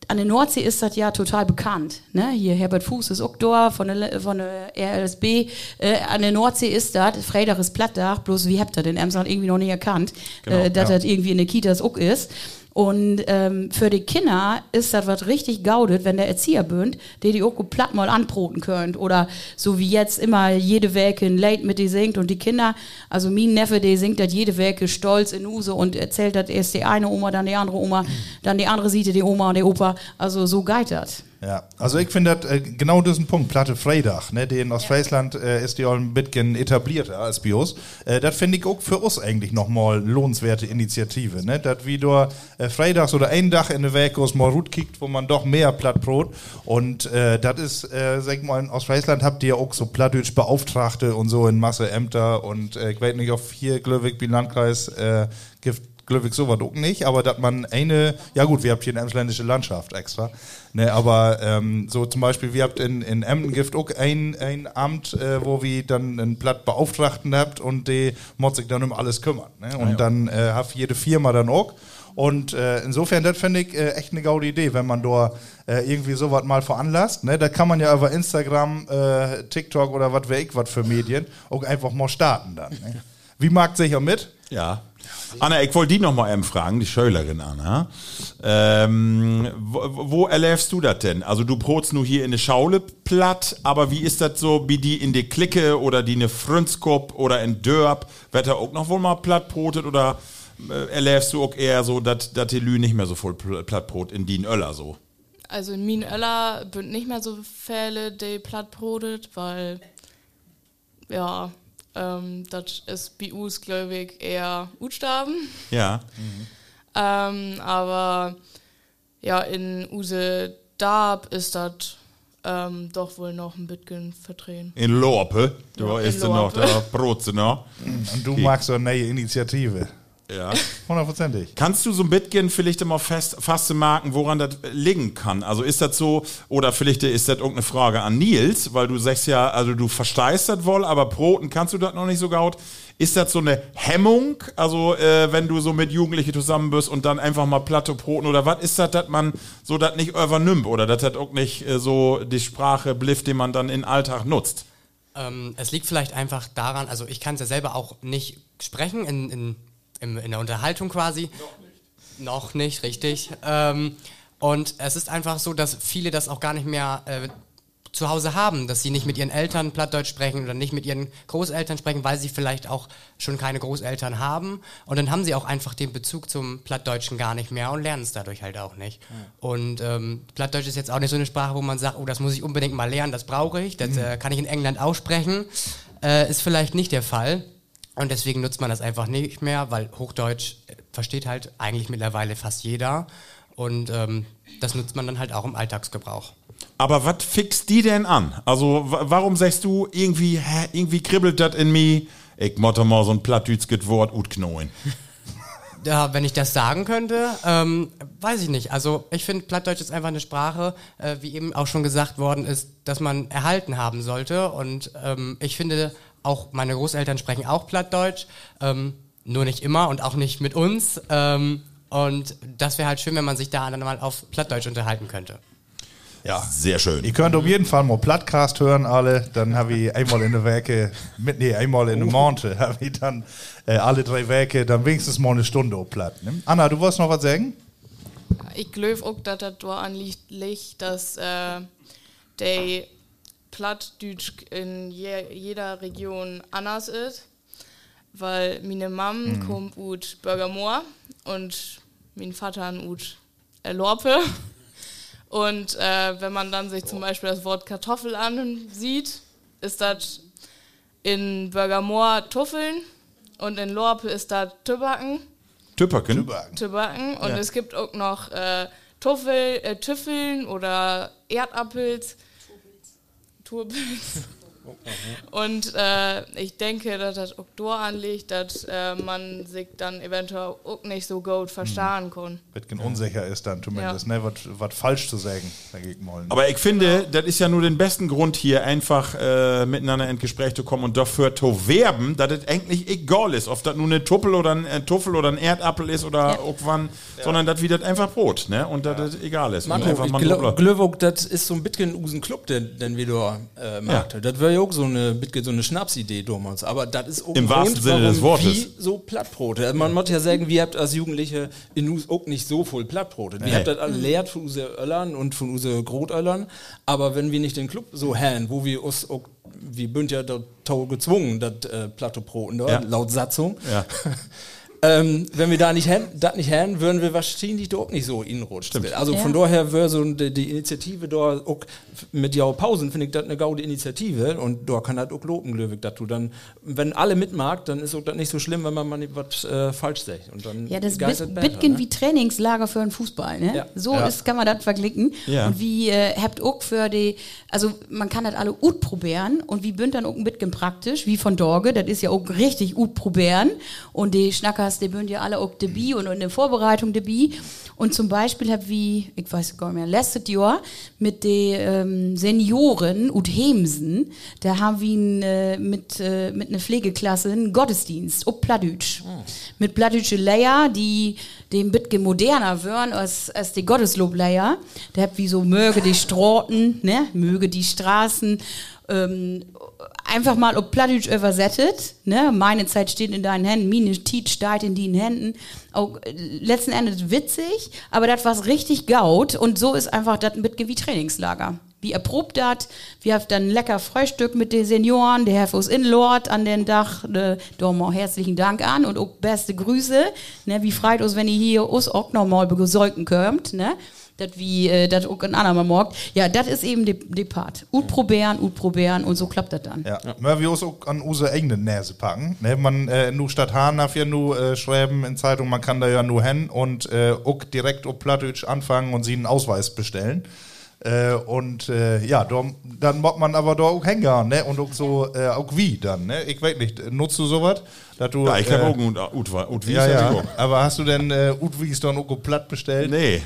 an der Nordsee ist das ja total bekannt. Ne? Hier Herbert Fuß ist auch da von der, von der RLSB. Äh, an der Nordsee ist das, Freitag ist Plattdach, bloß wie habt ihr den Emsland irgendwie noch nicht erkannt, Genau, äh, dass ja. das irgendwie in der Kitas auch ist. Und ähm, für die Kinder ist das was richtig gaudet, wenn der Erzieher bünd, der die gut platt mal anbroten könnt. Oder so wie jetzt immer jede Werke ein Late mit die singt und die Kinder, also mein Neffe, der singt das jede Werke stolz in Use und erzählt das erst die eine Oma, dann die andere Oma, dann die andere sieht die Oma und der Opa. Also so das. Ja, also ich finde äh, genau diesen Punkt, Platte Freidach, ne, die in Ostfriesland äh, ist die auch ein bisschen etablierter als Bios. Äh, das finde ich auch für uns eigentlich nochmal lohnenswerte Initiative, ne, dass wie du äh, Freitags oder ein Dach in der Woche aus mal gut kickt, wo man doch mehr Plattbrot und äh, das ist, äh, sag ich mal, in Ostfriesland habt ihr auch so Plattdeutsch Beauftragte und so in Masse Ämter. Und äh, ich weiß nicht, auf hier Glöwig, wie Landkreis, äh, gibt Glücklich sowas auch nicht, aber dass man eine, ja gut, wir habt hier eine emsländische Landschaft extra, ne, aber ähm, so zum Beispiel, wir habt in, in Emden gibt auch ein, ein Amt, äh, wo wir dann einen Plattbeauftragten habt und die muss sich dann um alles kümmern, ne, und dann äh, hat jede Firma dann auch und äh, insofern, das finde ich äh, echt eine gaude Idee, wenn man da äh, irgendwie sowas mal veranlasst. Ne? Da kann man ja über Instagram, äh, TikTok oder was weiß ich, was für Medien, auch einfach mal starten dann. Ne? Wie mag sicher mit? Ja. Anna, ich wollte die noch mal eben fragen, die Schölerin Anna. Ähm, wo, wo erlebst du das denn? Also du brotst nur hier in der Schaule platt, aber wie ist das so, wie die in der Clique oder die in der Frünskop oder in Dörp, wird da auch noch wohl mal platt brotet oder äh, erlebst du auch eher so, dass die Lü nicht mehr so voll pl- Plattbrot in die Öller so? Also in Mien Öller bünd nicht mehr so viele, die platt brodet, weil ja, ähm, das ist bei uns, glaube ich, eher Utstaben. Ja. (laughs) Ähm, aber ja, in Use Darb ist das ähm, doch wohl noch ein bisschen verdrehen. In Lorpe, da Ja, in ist sie noch, da brot sie noch. Und (laughs) du magst so eine neue Initiative. Ja. Hundertprozentig. Kannst du so ein bisschen vielleicht immer fest, fast marken, woran das liegen kann? Also ist das so, oder vielleicht ist das irgendeine Frage an Nils, weil du sagst ja, also du verstehst das wohl, aber Broten kannst du das noch nicht so gut. Ist das so eine Hemmung, also äh, wenn du so mit Jugendlichen zusammen bist und dann einfach mal platte Broten oder was ist das, dass man so das nicht übernimmt oder dass das auch nicht äh, so die Sprache blifft, die man dann in Alltag nutzt? Ähm, es liegt vielleicht einfach daran, also ich kann es ja selber auch nicht sprechen in, in, in, in der Unterhaltung quasi. Noch nicht. Noch nicht, richtig. Ähm, und es ist einfach so, dass viele das auch gar nicht mehr äh, zu Hause haben, dass sie nicht mit ihren Eltern Plattdeutsch sprechen oder nicht mit ihren Großeltern sprechen, weil sie vielleicht auch schon keine Großeltern haben. Und dann haben sie auch einfach den Bezug zum Plattdeutschen gar nicht mehr und lernen es dadurch halt auch nicht. Und ähm, Plattdeutsch ist jetzt auch nicht so eine Sprache, wo man sagt, oh, das muss ich unbedingt mal lernen, das brauche ich, das äh, kann ich in England aussprechen. Äh, ist vielleicht nicht der Fall. Und deswegen nutzt man das einfach nicht mehr, weil Hochdeutsch äh, versteht halt eigentlich mittlerweile fast jeder. Und ähm, das nutzt man dann halt auch im Alltagsgebrauch. Aber was fixt die denn an? Also, wa- warum sagst du irgendwie, hä, irgendwie kribbelt das in mir? Ich motte mal so ein plattdütskes Wort utknoien. Ja, (laughs) wenn ich das sagen könnte, ähm, weiß ich nicht. Also ich finde, Plattdeutsch ist einfach eine Sprache, äh, wie eben auch schon gesagt worden ist, dass man erhalten haben sollte. Und ähm, ich finde, auch meine Großeltern sprechen auch Plattdeutsch, ähm, nur nicht immer und auch nicht mit uns. Ähm, und das wäre halt schön, wenn man sich da dann mal auf Plattdeutsch unterhalten könnte. Ja. Sehr schön. Ihr könnt auf jeden Fall mal Plattcast hören, alle. Dann habe ich (laughs) einmal in der Werke, mit, nee, einmal in der Monate, habe ich dann äh, alle drei Werke, dann wenigstens mal eine Stunde auf platt. Ne? Anna, du wolltest noch was sagen? Ich glaube auch, dass das daran liegt, liegt, dass äh, die Plattdütsch in je, jeder Region anders ist. Weil meine Mom kommt ut Bürgermoor und mein Vater ut Lorpe. (laughs) Und äh, wenn man dann sich zum Beispiel das Wort Kartoffel ansieht, ist das in Bürgermoor Tuffeln und in Lorpe ist das Tübacken. Tüpperken. Tübacken. Und Ja. es gibt auch noch äh, Tuffel, äh, Tüffeln oder Erdapfels. tudo isso. Und äh, ich denke, dass das auch da anliegt, dass äh, man sich dann eventuell auch nicht so gut verstehen kann. Bisschen unsicher ist dann zumindest, ne? Was falsch zu sagen, dagegen wollen. Aber ich finde, das ist ja nur den besten Grund hier, einfach äh, miteinander ins Gespräch zu kommen und dafür zu werben, dass es eigentlich egal ist, ob das nur eine Tuppel oder ein äh, Tuffel oder ein Erdapfel ist oder Ja. irgendwann, sondern dass wie das einfach Brot, ne? Und dass das egal ist. Marco, einfach ich glaube, das ist so ein bisschen usen Club, den, den wir da äh, macht. Das ja auch so eine, so eine Schnapsidee damals. Aber das ist auch Im wahrsten Grund, Sinne warum des Wortes. Wie so Plattbrote. Man muss ja sagen, wir habt als Jugendliche in uns auch nicht so voll Plattbrote. Wir Nee. habt das alle lehrt von unsere Öllern und von unsere Grotöllern. Aber wenn wir nicht den Club so haben, wo wir uns auch, wir sind ja da tau gezwungen, das äh, Plattebroten Ja. laut Satzung. Ja. (laughs) Ähm, wenn wir da nicht haben, das nicht haben, würden wir wahrscheinlich dort nicht so inrutschen. Also Ja. von daher wäre so die, die Initiative da auch mit Jau Pausen, finde ich das eine gaude Initiative und da kann das auch loben, ich, dass du dann, wenn alle mitmacht, dann ist auch das nicht so schlimm, wenn man mal was äh, falsch sagt. Und dann Ja, das ist besser, bisschen ne? wie Trainingslager für einen Fußball, ne? Ja. So Ja. Ist, kann man das vergleichen. Ja. Und wie äh, habt auch für die, also man kann das alle gut probieren und wie bünd dann auch ein bisschen praktisch, wie von Dorge, das ist ja auch richtig gut probieren und die Schnackers, die bünd ja alle auch dabei und in der Vorbereitung dabei. Und zum Beispiel hab wie, ich weiß gar nicht mehr, letztes Jahr mit den ähm, Senioren und Hemsen, da haben wir äh, mit, äh, mit einer Pflegeklasse einen Gottesdienst, ob Plattdütsch. Mit plattdütsche Leier, die dem bisschen moderner wären als, als die Gotteslob-Leier. Da habt wie so möge die Straßen, ne, möge die Straßen, ähm, einfach mal ob Plattdeutsch übersetzt, ne? Meine Zeit steht in deinen Händen, meine Tiet steht in deinen Händen. Auch äh, letzten Endes witzig, aber das war richtig gaut und so ist einfach das bisschen wie Trainingslager. Wie erprobt das, wir haben dann lecker Frühstück mit den Senioren, der Herr in Lord an den Dach, äh, da mal herzlichen Dank an und auch beste Grüße, ne? Wie freut uns, wenn ihr hier uns auch nochmal besäugen könnt, ne? Das wie, äh, das auch ein anderer morgt. Ja, das ist eben die Part. Ut probieren, ut probieren und so klappt das dann. Ja, ja. wir uns auch an unsere eigene Nase packen. Ne, man, äh, nur statt Hahn darf ja nur äh, schreiben in Zeitung, man kann da ja nur hin und äh, auch direkt auf Plattdeutsch anfangen und sie einen Ausweis bestellen. Äh, und äh, ja, da, dann mag man aber da auch hängen, ne? Und auch so, äh, auch wie dann, ne? Ich weiß nicht, nutzt du sowas? Du, Ja, ich habe äh, auch Utwa. Utwi Ja, ja. Aber hast du denn äh, Udwig's dann auch platt bestellt? Nee,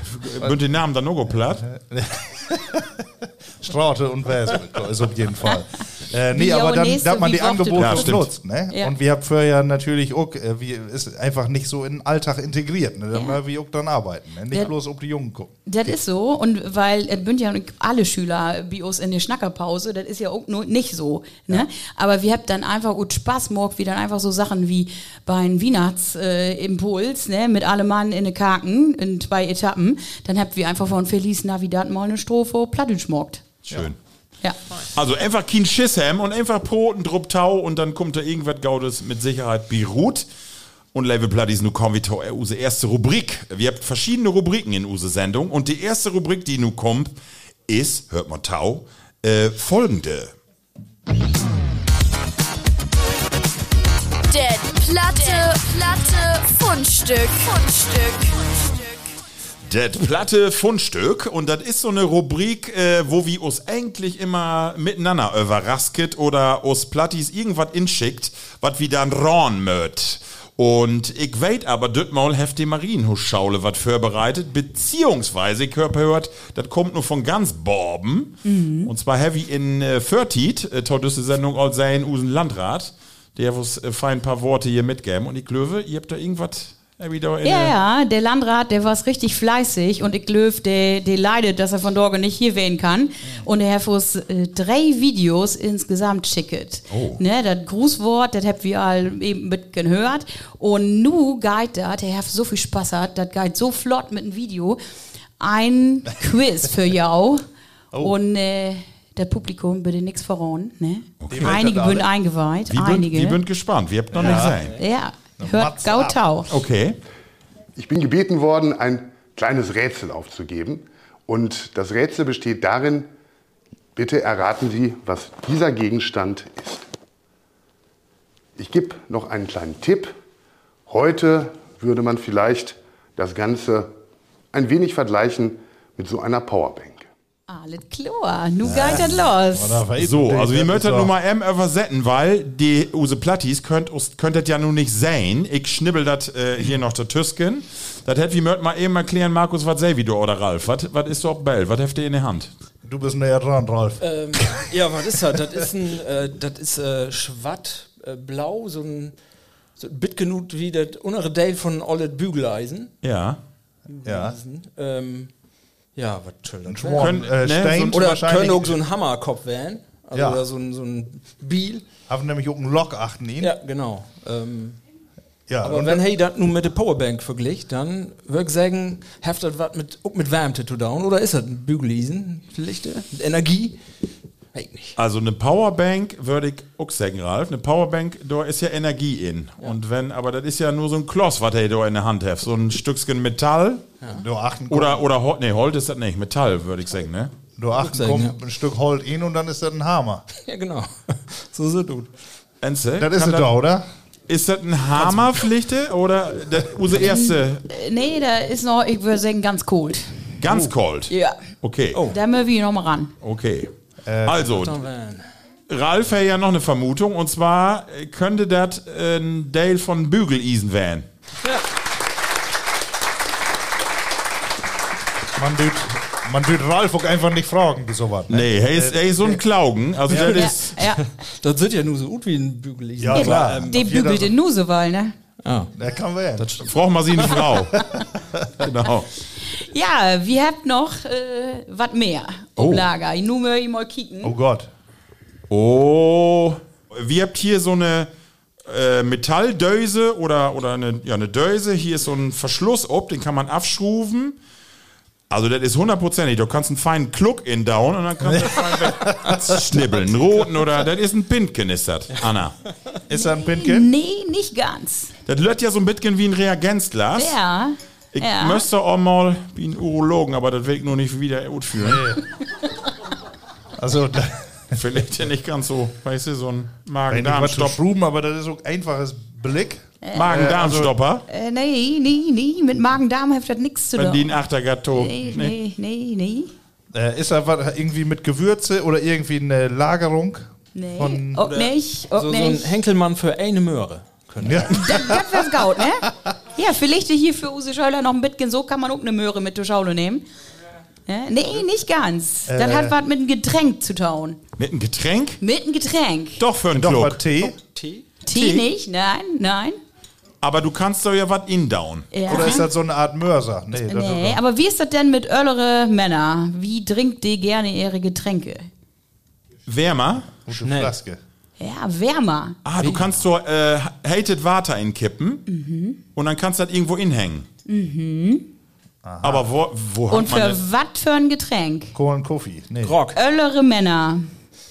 bünd den Namen dann noch platt. (laughs) Straute und Wesel, ist auf jeden Fall. Äh, nee, Wie aber dann darf man wie die Angebote Ja, nutzt. Ne? Ja. Und wir haben vorher natürlich auch, äh, wir ist einfach nicht so in den Alltag integriert. Ne? Da müssen wir auch dann arbeiten. Ne? Nicht Ja. bloß auf die Jungen gucken. Das ist so, und weil es sind ja alle Schüler bei uns in der Schnackerpause, das ist ja auch nur nicht so. Ne? Aber wir haben dann einfach gut Spaß morgen, wie dann einfach so Sachen wie bei einem Weihnachtsimpuls, äh, Impuls, ne, mit allem Mann in den Kaken in zwei Etappen, dann habt wir einfach von Feliz Navidad mal eine Strophe Plattdeutsch morgt. Schön. Ja. Also einfach kein Schiss haben und einfach Broten, Drupp Tau und dann kommt da irgendwas Gaudes mit Sicherheit beruht. Und Level Bloodies, nu kommen wir zu unsere erste Rubrik. Wir haben verschiedene Rubriken in unsere Sendung und die erste Rubrik, die nu kommt, ist, hört man Tau, äh, folgende. Der Platte, Platte, Fundstück, Fundstück. Das platte Fundstück und das ist so eine Rubrik, äh, wo wir uns eigentlich immer miteinander überrasket oder uns Plattis irgendwas inschickt, was wir dann ran möt. Und ich weet aber, dort mal heft die Marienhusschaule was vorbereitet, beziehungsweise, ich hab gehört, das kommt nur von ganz Borben. Und zwar heavy in äh, Förtit, äh, tot ist die Sendung all sein Usen Landrat. Der uns äh, fein ein paar Worte hier mitgeben. Und ich glaube, ihr habt da irgendwas, Ja, der- ja, der Landrat, der war richtig fleißig und ich glaube, der, der leidet, dass er von Dorge nicht hier wählen kann. Und er hat uns äh, drei Videos insgesamt schickt. Oh. Ne, das Grußwort, das habt wir all eben mit gehört. Und nu geht das, der hat so viel Spaß hat, das geht so flott mit dem Video. Ein Quiz für (laughs) jou. Und äh, das Publikum bitte nichts verrauen, ne? Die Einige sind eingeweiht, einige. wie bin gespannt, wir habt noch nicht sein. ja, hört Mats Gau ab. Tau. Okay. Ich bin gebeten worden, ein kleines Rätsel aufzugeben. Und das Rätsel besteht darin, bitte erraten Sie, was dieser Gegenstand ist. Ich gebe noch einen kleinen Tipp. Heute würde man vielleicht das Ganze ein wenig vergleichen mit so einer Powerbank. Alles klar, nu geht das los. So, also wir möchten nur nur mal M übersetzen, weil die Use Plattis könnt könnt das ja nun nicht sehen. Ich schnibbel das äh, hier noch der Tüsken. Das hätte wir möchten mal eben erklären, Markus, was sei wie du oder Ralf. Was ist so Bell? Was habt ihr in der Hand? Du bist näher dran, Ralf. Ähm, ja, was ist das? Das ist ein, äh, das ist äh, schwatt, äh, blau, so ein, so ein bit genug wie das untere Teil von Olet Bügeleisen. Ja. ja. Ähm, ja, was soll das Schwan, Können- äh, ne, Stein Oder können auch so ein Hammerkopf werden. Also Ja. oder so ein, so ein Biel. Haben nämlich auch einen Lok achten ihn. Ja, genau. Ähm, ja aber und wenn hey das nun mit der Powerbank vergleicht, dann würde ich sagen, hat das was mit, mit Wärme zu tun? Oder ist das ein Bügeleisen vielleicht? äh, Mit Energie? Hey, nicht. Also eine Powerbank würde ich auch sagen, Ralf. Eine Powerbank, da ist ja Energie in. Und wenn, aber das ist ja nur so ein Kloss, was ihr da in der Hand habt. So ein Stückchen Metall. du achten Oder, oder Holz. Nee, Holz ist das nicht. Metall, würde ich sagen, ne? du achten sagen, kommt ein Stück Holz in und dann ist das ein Hammer. (laughs) Ja, genau. (laughs) so ist es gut. Enze? Das ist es doch, oder? Ist das ein Hammerpflichte oder unsere erste Äh, Nee, da ist noch, ich würde sagen, ganz cold. ganz kalt? Ja. Okay, Da müssen wir noch mal ran. okay. Also, Dann werden. Ralf hat ja noch eine Vermutung und zwar äh, könnte das ein Dale von Bügeleisen werden. Man tut, man tut Ralf auch einfach nicht fragen, wie sowas. Ne? Nee, er ist, er ist so ein Klaugen. Also, das Ja, ist. ja. Das sind ja nur so gut wie ein Bügeleisen. Ja, klar. Die Auf jeder- bügelt in Nusewall, ne? Ah. Der kann werden. Braucht mal sie eine Frau. genau. Ja, wir habt noch äh, was mehr Oh. auf Lager. Nur möchte ich mal kicken. Oh Gott. Oh. Wir habt hier so eine äh, Metalldöse oder, oder eine, ja, eine Döse. Hier ist so ein Verschluss ob, den kann man abschrufen. Also das ist hundertprozentig. Du kannst einen feinen Kluck in down und dann kannst du (laughs) fein wegschnibbeln. Einen roten oder das ist ein Pintken, ist das, Anna. Ist das ein Pinken? Nee, nicht ganz. Das löt ja so ein bisschen wie ein Reagenzglas. Ja. Ich ja. müsste auch mal wie ein Urologen, aber das will ich nur nicht wieder gut führen. Also, (laughs) Vielleicht ja nicht ganz so, weißt du, so ein Magen-Darm-Stopp. schruben, aber das ist auch einfaches Blick. Magen-Darm-Stopper. Äh, nee, nee, nee. Mit Magen-Darm hat das nichts zu Wenn die tun. ein Achtergatto. Nee, nee, nee, nee. Äh, ist da was irgendwie mit Gewürze oder irgendwie eine Lagerung? Nee, Von- auch nicht, auch So, so ein nicht. Henkelmann für eine Möhre. Können. Ja. Das wär's gaut, ne? (laughs) Ja, vielleicht hier für Use Scheuler noch ein bisschen, so kann man auch eine Möhre mit zur Schaule nehmen. Ja, nee, nicht ganz. Das Äh. hat was mit einem Getränk zu tun. Mit einem Getränk? Mit einem Getränk. Doch für einen Doch mal Tee? Tee? Tee nicht? Nein, nein. Aber du kannst doch ja was indown. Ja. Oder ist das so eine Art Mörser? Nee, das Nee, aber wie ist das denn mit öllere Männer? Wie trinkt die gerne ihre Getränke? Wärmer? eine gute Schnell. Flaske. Ja, wärmer. Ah, du kannst so äh, hated Water inkippen und dann kannst du das irgendwo inhängen. Aber wo, wo Und hat man für das? was für ein Getränk? Kohlen Koffee. Nee. Rock. Öllere Männer.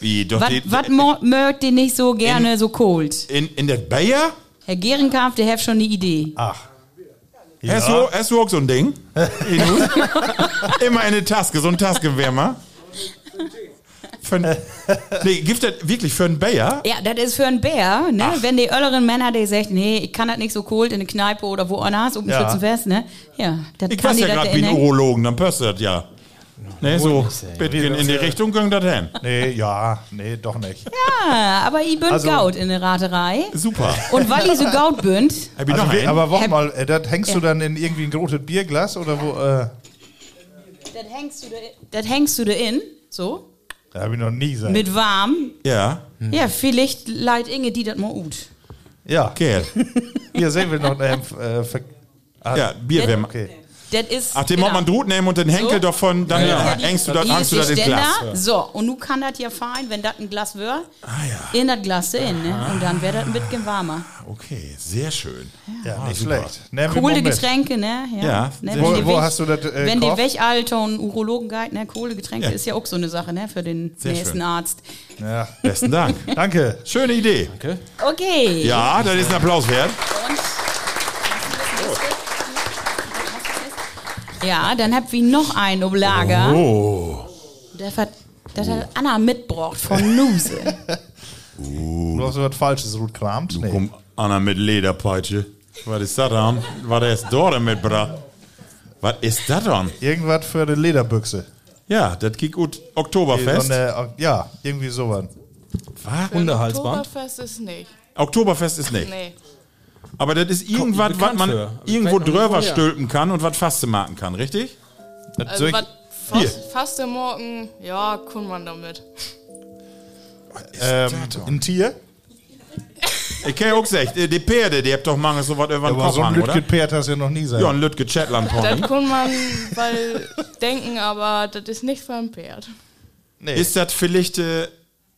Wie, doch Was die, was mo- mögt ihr nicht so gerne so cold? in, in der Bayer? Herr Gehrenkampf, der hat schon eine Idee. Ach. Hast, du, hast du auch so ein Ding? (laughs) Immer eine Taske, so ein Taskenwärmer. Für ein, (laughs) nee, gibt das wirklich für einen Bayer? Ja, das ist für einen Bär, ne? Wenn die ölleren Männer, die sagen, nee, ich kann das nicht so cold in der Kneipe oder woanders, um den Ja. Schützenfest, ne? Ja, das Ich kann weiß die ja gerade wie ein. Urologen, dann passt das ja. Ne, so bisschen in die Richtung ging das hin. Nee, ja, nee, doch nicht. Ja, aber ich bin Also- gaut in der Raterei. Super. Und weil ich so (laughs) gaut bin, Hab ich Also, noch einen? aber warte mal, äh, das hängst du dann in irgendwie ein großes Bierglas oder wo? Äh, das hängst du da, das hängst du da in, so, da habe ich noch nie gesagt. mit warm. ja, Ja, vielleicht leid Inge die das mal ut. ja, Kerl. hier sehen wir noch. Ähm, äh, ver- ah, Ja, Bierwärmer. Okay. Das ist. Ach, den muss man Drut nehmen und den Henkel So. davon, dann Ja, die- hängst du das, hier hängst du das die ins Glas. Ständer. So, und nun kann das ja fein, wenn das ein Glas wäre, Ah ja, in das Glas in, ne? Und dann wäre das ein bisschen warmer. okay, sehr schön. Ja, Ah, nicht super. schlecht. Nehmen Kohle. Getränke, ne? Ja, ne? Wo- wo weg- hast du das, äh, Wenn die und Urologen geht, ne? Kohlegetränke Ja. ist ja auch so eine Sache, ne? Für den Sehr nächsten schön. Arzt. Ja. Besten Dank. (laughs) Danke. Schöne Idee. Okay. Ja, das ist ein Applaus wert. Ja, dann habt wir noch einen Oblager. Oh. Der hat, das hat Anna mitgebracht von Nuse. Du hast was Falsches Ruth kramt. Nee. Komm, Anna mit Lederpeitsche. Was ist das dann? Was ist dort mitgebracht? Was ist das dann? Irgendwas für eine Lederbüchse. Ja, das geht gut. So Oktoberfest. eine, ja, irgendwie sowas. Was? Hundehalsband. Oktoberfest ist nicht. Oktoberfest ist nicht. Nee. Aber das ist irgendwas, was man für. irgendwo drüber stülpen kann und was fast machen kann, richtig? Das Also was Hier. fast, fast im Morgen, ja, kann man damit. ähm, ein Tier? (laughs) Ich kann ja auch gesagt, äh, die Pferde, die habt doch manchmal so was über den Aber Kopf so ein hangen, oder? Lütget-Pferd hast du ja noch nie sein. Ja, ein Lütge Shetland Das kann man weil (laughs) denken, aber das ist nicht für ein Pferd. nee. Ist das vielleicht, äh,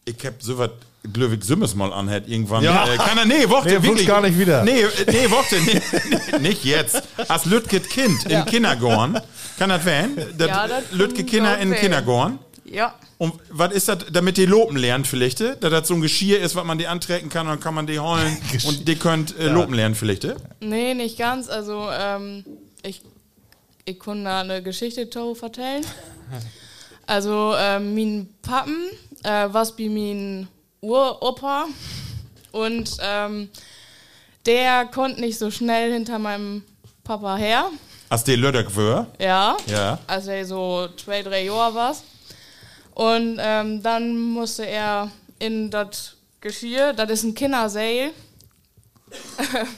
ich hab so was Glöwig Simmes mal anhät irgendwann. Ja. Äh, kann er, nee, warte, Nee, wirklich. gar nicht wieder. Nee, nee, warte, nee, nicht jetzt. Als Lütget Kind im Kindergarten. Kann das werden? Das Ja, das Kinder werden. Kindergarten. Ja. Und was ist das, damit die lopen lernen vielleicht? äh? Dass das so ein Geschirr ist, was man die antrecken kann und dann kann man die holen (laughs) und die könnt äh, lopen lernen vielleicht? äh? Nee, nicht ganz. Also, ähm, ich, ich kann da eine Geschichte vertellen. (laughs) Also, ähm, mein Pappen, äh, was bei mein Uropa und ähm, der konnte nicht so schnell hinter meinem Papa her. Als die Lüdek für. Ja. Ja. Als er so zwei, drei Jahre war. Und ähm, dann musste er in das Geschirr, das ist ein Kinderseil. (laughs)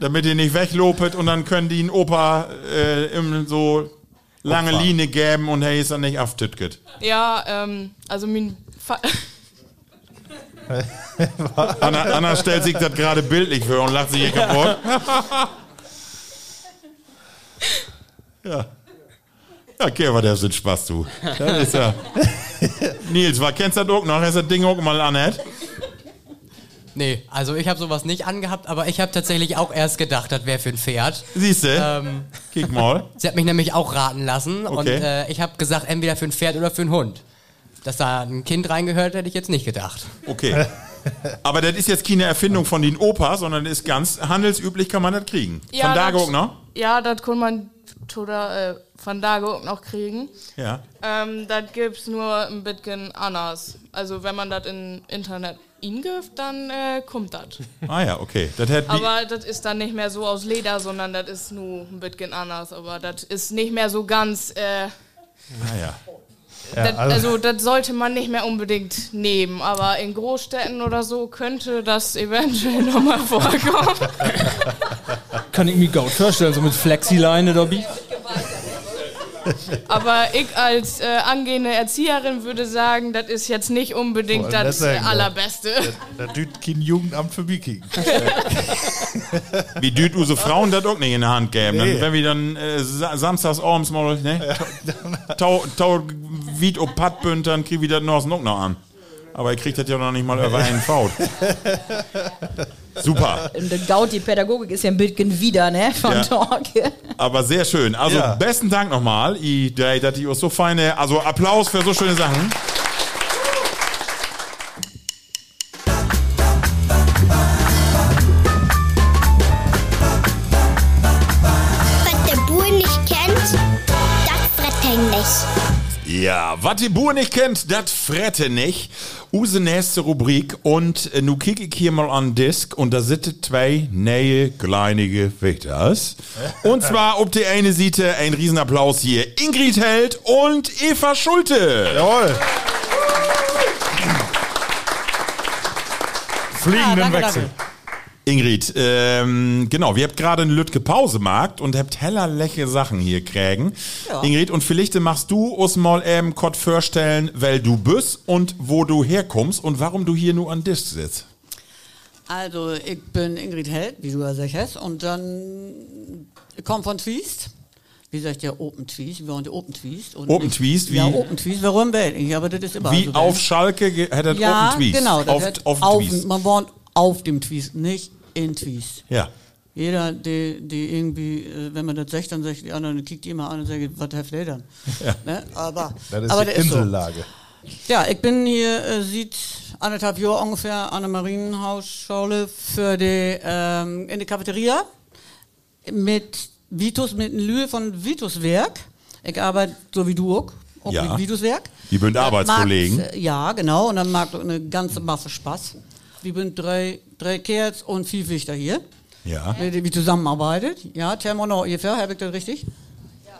Damit die nicht weglopet und dann können die einen Opa äh, im so lange. Linie geben und hey ist dann nicht aftütget. Ja, ähm, also mein Fa (laughs) Anna, Anna stellt sich das gerade bildlich für und lacht sich hier kaputt. ja. Ja, Kever, der sind Spaß, du. Das ist ja. (laughs) Nils, was kennst du das auch noch? Hast du das Ding auch mal anhät? Nee, also ich habe sowas nicht angehabt, aber ich habe tatsächlich auch erst gedacht, das wäre für ein Pferd. Siehst du? Ähm, Kick mal. (laughs) sie hat mich nämlich auch raten lassen und Okay. äh, ich habe gesagt, entweder für ein Pferd oder für einen Hund. Dass da ein Kind reingehört, hätte ich jetzt nicht gedacht. Okay. Aber das ist jetzt keine Erfindung von den Opa, sondern ist ganz handelsüblich, kann man das kriegen. Von da auch noch? Ja, das kann man oder, äh, von da auch noch kriegen. Ja. Ähm, das gibt's nur ein bisschen anders. Also wenn man das im Internet eingibt, dann äh, kommt das. (laughs) Ah ja, okay. Das hätte Aber das ist dann nicht mehr so aus Leder, sondern das ist nur ein bisschen anders. Aber das ist nicht mehr so ganz. Äh, Ah ja. das, also- also das sollte man nicht mehr unbedingt nehmen. Aber in Großstädten oder so könnte das eventuell nochmal (laughs) vorkommen. Kann ich mir gut vorstellen, so mit Flexileine dabei. Aber ich als äh, angehende Erzieherin würde sagen, das ist jetzt nicht unbedingt das das Allerbeste. Da düt kein Jugendamt für Viking. (laughs) Wie düt unsere Frauen das auch nicht in der Hand geben. Nee. Dann, wenn wir dann äh, sa samstags abends mal, ne? Tau, tau, Wied ob Pattbünd, dann krieg ich das noch noch noch an. Aber ich krieg das ja noch nicht mal über einen Faut. (laughs) Super. Und der Gaut, die Pädagogik ist ja ein bisschen wieder, ne? Von Ja. Talk. Aber sehr schön. Also Ja. besten Dank nochmal. Ich dreht das die auch so feine, also Applaus für so schöne Sachen. Was der Bur nicht kennt, das frett nicht. Ja, was die Bur nicht kennt, das frette nicht. Use nächste Rubrik und äh, nu kick ich hier mal an Disk und da sitzen zwei neue kleinige Wichters. Und zwar ob die eine Seite ein Riesenapplaus hier. Ingrid Held und Eva Schulte. Jawohl. Fliegenden danke, Wechsel. danke. Ingrid, ähm, genau, wir habt gerade eine Lütke Pause gemacht und habt heller leche Sachen hier kriegen. Ingrid, und vielleicht machst du uns mal eben kurz vorstellen, wer du bist und wo du herkommst und warum du hier nur an Tisch sitzt. Also, ich bin Ingrid Held, wie du ja sagst, und dann ich komme von Zwiest, wie sagt der Open Tweest? Wir wollen die Open Tweest. und Open nicht- Tweest, wie- Ja, Open Tweest, warum weiß ich aber das ist immer Wie so. auf Schalke ge- hätte er ja, Open Tweets. genau. Das auf, auf, auf, Tweets. man wohnt auf dem Tweest, nicht in Tweest. Ja. Jeder, der die irgendwie, äh, wenn man das sagt, dann sagt die anderen, kickt die immer an und sagt, was hat der dann? Ne? Aber, (laughs) Das ist aber die ist so. Ja, ich bin hier äh, seit anderthalb Jahren ungefähr an der Marienhausschule für die, ähm, in der Cafeteria mit Vitus, mit einem Lühe von Vitus Werk. Ich arbeite so wie du auch, auch Ja. mit Vitus Werk. Die sind Das Arbeitskollegen. Äh, ja, genau, und dann macht auch eine ganze Masse Spaß. Wir sind drei, drei Kerls und vier Wichter hier, Ja. mit denen wir zusammenarbeitet. Ja, Thermo noch ungefähr, habe ich das richtig?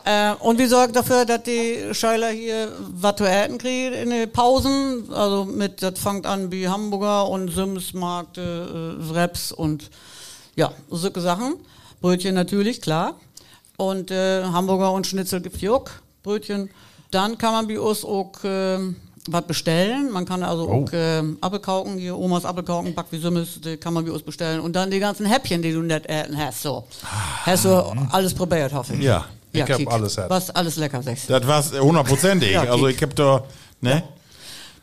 Äh, und wir sorgen dafür, dass die Schüler hier was zu essen kriegen in den Pausen. Also mit, das fängt an wie Hamburger und Sims, Markt, äh, Wraps und ja, solche Sachen. Brötchen natürlich, klar. Und äh, Hamburger und Schnitzel gibt es auch, Brötchen. Dann kann man bei uns auch äh, was bestellen. Man kann also auch äh, Apfelkauken, hier Omas Apfelkauken, Back wie Simmes, die kann man bei uns bestellen. Und dann die ganzen Häppchen, die du nicht essen hast. So. Hast du alles probiert, hoffe ich. Ja. Ich hab Kiek. alles gehabt. Was alles lecker sagst. Das war's hundertprozentig. Ja, also ich hab da, ne?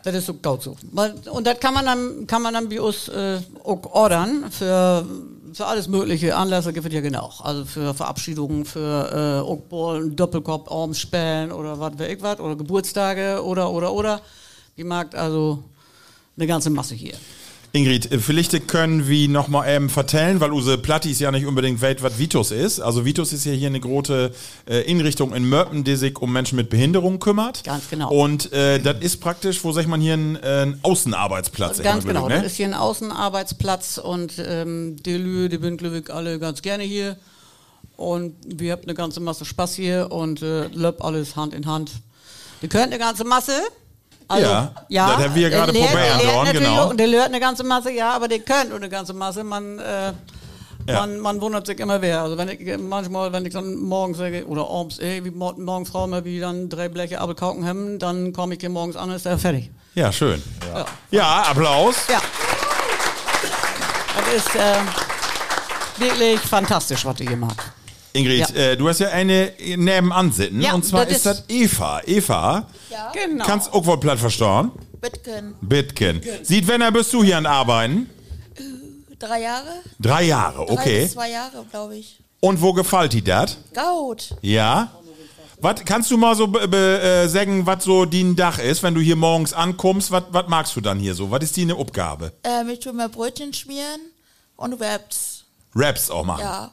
Das ist so gut so. Und das kann man dann, kann man dann bei uns äh, auch ordern für, für alles mögliche Anlässe gibt es ja genau. Also für Verabschiedungen, für äh, auch Ballen, Doppelkopf, Armspälen oder was weiß ich was, oder Geburtstage oder, oder, oder. Die mag also eine ganze Masse hier. Ingrid, äh, vielleicht können wir noch mal ähm, vertellen, weil unsere Plattis ja nicht unbedingt weit, was Vitus ist. Also Vitus ist ja hier eine große äh, Einrichtung in Mörpen, die sich um Menschen mit Behinderung kümmert. Ganz genau. Und äh, das ist praktisch, wo sag ich mal, hier ein, äh, ein Außenarbeitsplatz. Ganz genau, ne? das ist hier ein Außenarbeitsplatz und ähm, die Lü, die ich alle ganz gerne hier. Und wir haben eine ganze Masse Spaß hier und äh, löp alles Hand in Hand. Wir können eine ganze Masse. Also, Ja, das haben wir der gerade lehrt- probiert, lehrt Dorn, genau. auch- Der lernt eine ganze Masse, ja, aber der könnt auch eine ganze Masse. Man, äh, Ja. man, man wundert sich immer wer. Also wenn ich manchmal, wenn ich dann morgens sage, oder abends, ey, wie mor- morgens Frau mal wie dann drei Bleche Apfelkauken haben, dann komme ich hier morgens an und ist er fertig. Ja, schön. Ja. Ja, Applaus. Ja. Das ist äh, wirklich fantastisch, was ihr hier macht. Ingrid, Ja. äh, du hast ja eine nebenan sitzen. Ja, und zwar das ist das Eva. Eva, Ja. Genau. kannst auch wohl platt verstehen? Bitken. Bitken. Sieht, wenn er bist du hier an Arbeiten? Drei Jahre? Drei Jahre, Drei okay. bis zwei Jahre, glaube ich. Und wo gefällt dir das? Gaut. Ja. Was kannst du mal so äh, sagen, was so dein Dach ist, wenn du hier morgens ankommst? Was was magst du dann hier so? Was ist deine Aufgabe? Ähm, ich tue mir Brötchen schmieren und Wraps. Raps auch machen. Ja,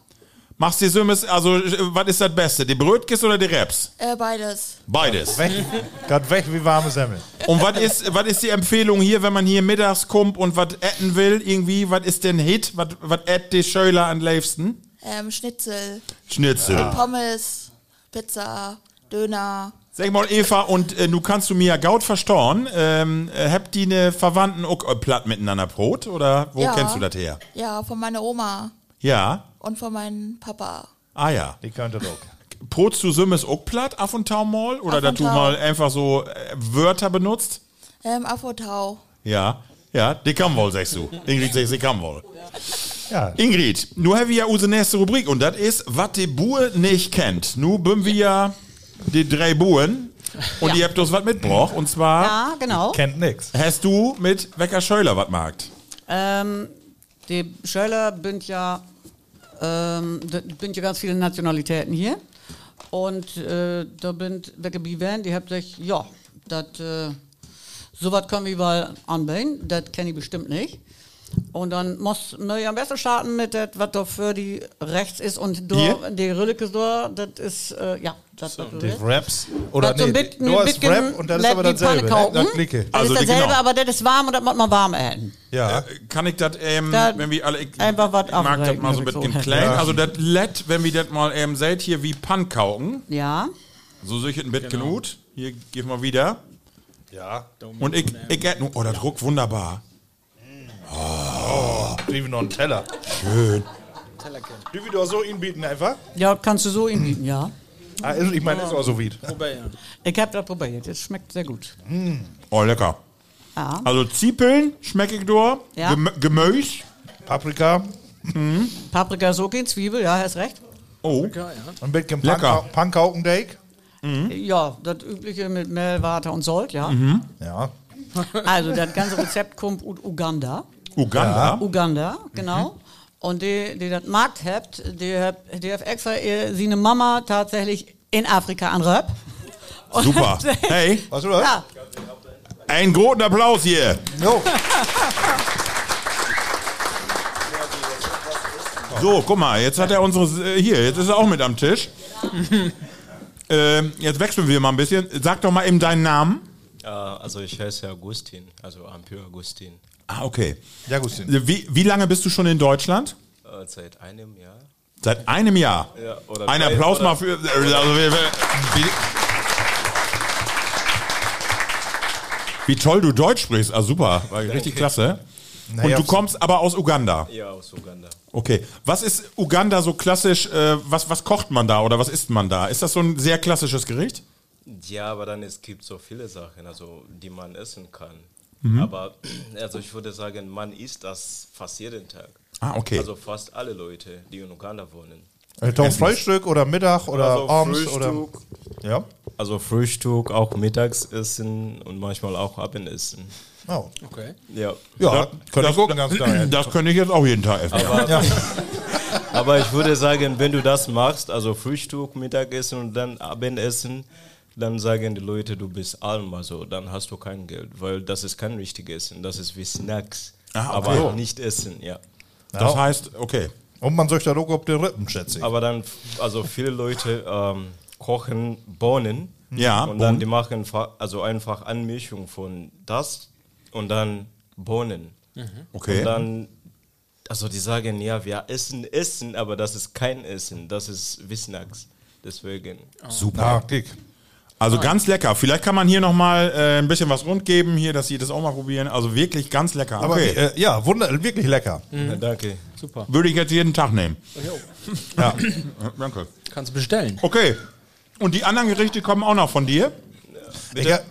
Machst du so, also äh, was ist das Beste? Die Brötkis oder die Raps? äh, beides. Beides. Weg, grad weg wie warme Semmel. Und was ist, was ist die Empfehlung hier, wenn man hier mittags kommt und was essen will? Irgendwie, was ist denn Hit? Was, was ät die Schöler am liebsten? Ähm, Schnitzel, Schnitzel. Pommes, Pizza, Döner. Sag mal, Eva, und äh, du kannst du mir ja Gaut verstorn. Ähm, äh, habt die ne Verwandten auch äh, platt miteinander Brot? Oder wo Ja. kennst du das her? Ja, von meiner Oma Ja. und von meinem Papa. Ah ja. Die könnte doch. Brotst du Sümmes auch platt, af und tau mal? Oder Af dass du mal einfach so äh, Wörter benutzt? Ähm, Afotau. Ja. Ja, die kann wohl, sagst du. Ingrid sagt, sie kann wohl. Ja. Ingrid, nu haben wir ja unsere nächste Rubrik und das ist, was die Buhr nicht kennt. Nu büm wir ja die drei Buhren und ihr habt uns was mitgebracht und zwar Ja, genau. Kennt nix. hast du mit Wecker Scheuler was magt. Ähm, die Schöller sind ja, ähm, da sind ja ganz viele Nationalitäten hier. Und äh, da sind weggeblieben, die haben sich, ja, das, äh, sowas können wir mal anbringen, das kenne ich bestimmt nicht. Und dann muss man ja am besten starten mit dem, was da für die rechts ist. Und da, die Rüllikes da, das ist, äh, ja, das so, Die Raps. Oder Das so ein nee, bisschen- du hast bisschen Rap und das ist aber dasselbe. Das Klicke. Das Also ist die- dasselbe, genau. aber das ist warm und das muss man warm essen. Ja. Kann ich das, ähm, Da- wenn wir alle, ich einfach was ich mag das mal so so. Kleinen. Ja. Also das Lett, wenn wir das mal ähm, seht hier wie Pankauken, Ja. so solche ein Bett genut. Hier gib mal wieder. Ja. Und ich, ich nur, oh, das ruckt wunderbar. Wie noch einen Teller. Schön. Du wieder so ihn bieten einfach? Ja, kannst du so ihm bieten, ja. Ah, ist- ich meine, ist auch so wie. Probieren. Ich habe das probiert, es schmeckt sehr gut. Oh, lecker. Ja. Also Ziepeln schmecke ich durch. Ja. Gemüse. Paprika. Paprika ist okay, Zwiebel, ja, hast recht. Oh, Ein bisschen Lecker. Pankaukendeck. Ja, das übliche mit Mehl, Water und Salt, ja. Ja. Also, das ganze Rezept kommt aus Uganda. Uganda. Uganda, genau. Und die, die das Markt habt, die habt, die habt extra ihr, sie eine Mama tatsächlich in Afrika an Röp. (laughs) Super. Hey, Weißt du das? Ja, einen großen Applaus hier. Jo. (laughs) So, guck mal, jetzt hat er unsere, äh, hier, jetzt ist er auch mit am Tisch. (laughs) ähm, jetzt wechseln wir mal ein bisschen. Sag doch mal eben deinen Namen. Äh, also ich heiße Augustin, also Ampere Augustin. Ah, okay. Ja. Wie, wie lange bist du schon in Deutschland? Äh, seit einem Jahr. Seit einem Jahr. Ja, oder Ein drei- Applaus oder- mal für. Also, wie, wie, toll du Deutsch sprichst. Ah, super. War richtig klasse. Naja, Und du kommst aber aus Uganda. Ja, aus Uganda. Okay. Was ist Uganda so klassisch? Äh, was, was kocht man da oder was isst man da? Ist das so ein sehr klassisches Gericht? Ja, aber dann es gibt so viele Sachen, also die man essen kann. Mhm. Aber (clears throat) also ich würde sagen, man isst das fast jeden Tag. Ah, okay. Also fast alle Leute, die in Uganda wohnen. Äh, Tom Frühstück oder Mittag oder Also abends Frühstück. oder. Ja. Also Frühstück, auch Mittagsessen und manchmal auch Abendessen. Oh. Okay. Ja. Ja, könnt ihr gucken ganz (clears throat) klar. Das könnte ich jetzt auch jeden Tag essen. Aber, aber ich würde sagen, wenn du das machst, also Frühstück, Mittagessen und dann Abendessen, dann sagen die Leute, du bist arm, also dann hast du kein Geld, weil das ist kein richtiges Essen, das ist wie Snacks, Ah, okay. aber nicht Essen, ja. Das heißt, okay. Und man sagt ja auch auf den Rippen, schätze ich. Aber dann, also viele Leute ähm, kochen Bohnen Ja, und Bohnen. dann die machen also einfach Anmischung von das und dann Bohnen. Okay. Und dann, also die sagen, ja, wir essen Essen, aber das ist kein Essen, das ist wie Snacks. Deswegen. Super. Ah, Also ganz lecker. Vielleicht kann man hier nochmal äh, ein bisschen was rund geben, hier, dass Sie das auch mal probieren. Also wirklich ganz lecker. Aber Okay. äh, ja, wunder, wirklich lecker. Ja, danke. Super. Würde ich jetzt jeden Tag nehmen. Ja. Ja, Danke. Kannst du bestellen. Okay. Und die anderen Gerichte kommen auch noch von dir? Ich, hab-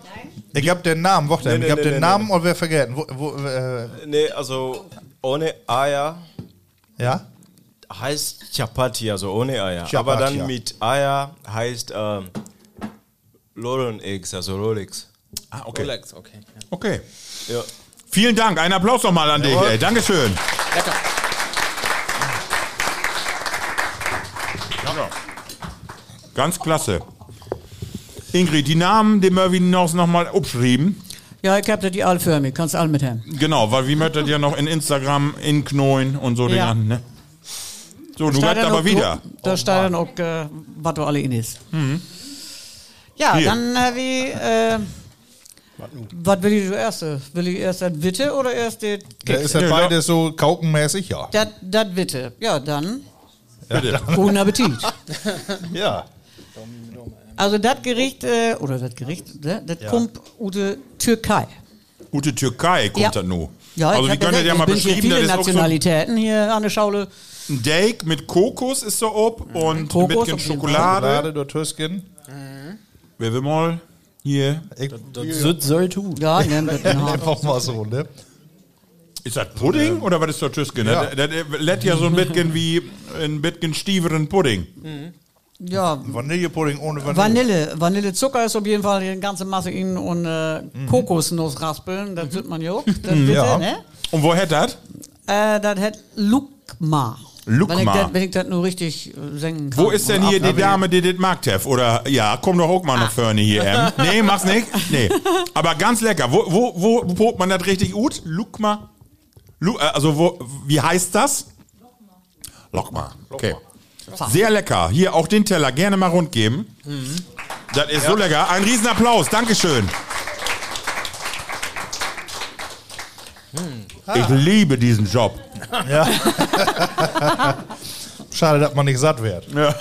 ich hab den Namen, warte, Nee, ich nee, hab nee, den nee, Namen und wer vergessen. Wo, wo, äh, Nee, also ohne Eier ja? heißt Chapati, also ohne Eier. Chapati, aber dann ja. mit Eier heißt ähm, Eggs, also Rolex. Ah, okay. Relax, okay. Ja. Okay. Ja. Vielen Dank. Ein Applaus nochmal an dich. Jawohl. Ey. Dankeschön. Lecker. Ganz klasse. Ingrid, die Namen, die wir noch nochmal abschreiben. ja ich hab die alle für mich, kannst alle mit haben. Genau, weil wir möchten ja noch in Instagram, in Knoin und so den Ja. anderen, ne? So, du dann aber wieder. Da steht dann auch, äh, was du alle in ist. Ja, Hier. dann äh, wie, äh, was will ich zuerst? Will ich erst das Witte oder erst das Da ist ja Ja, beides so kaukenmäßig, ja. Das, das Witte. Ja, dann Bitte. guten Appetit. (laughs) Ja. Also das Gericht, äh, oder das Gericht, ne, das kommt aus der Türkei. Gute Türkei kommt Ja. das nur. Ja, also ich wir hab können das ja ich mal beschreiben, viele das ist auch so Nationalitäten hier an der Schaule. ein Steak mit Kokos ist so ob und Kokos mit Schokolade. Schokolade Tüsken. Wer will mal hier? Ich, Das soll tun. Ja, nehmen das den Haar. einfach mal so, ne? Ist das Pudding oder was ist das Tüsken? Ja. Das, das lädt ja so ein bisschen wie ein bisschen stieferen Pudding. Ja, Vanillepudding ohne Vanille. Vanille. Vanillezucker ist auf jeden Fall die ganze Masse in und äh, Kokosnuss raspeln, das sieht man ja auch. (laughs) Das bitte, Ja. ne? Und woher das? Äh, das hat Lukma. Lukma. Wenn ich das, wenn ich das nur richtig äh, singen kann. Wo ist denn hier die Dame, die das mag, Tev? Oder, ja, komm doch auch mal Ah. nach vorne hier, Em. (laughs) Nee, mach's nicht. Nee. Aber ganz lecker. Wo, wo, wo, wo probt man das richtig gut? Lukma? Lu, äh, also, wo, wie heißt das? Lokma. Okay. Sehr lecker. Hier auch den Teller gerne mal rund geben. Das ist so lecker. Ein Riesenapplaus. Dankeschön. Ich liebe diesen Job. (laughs) (laughs) Schade, dass man nicht satt wird. Ja,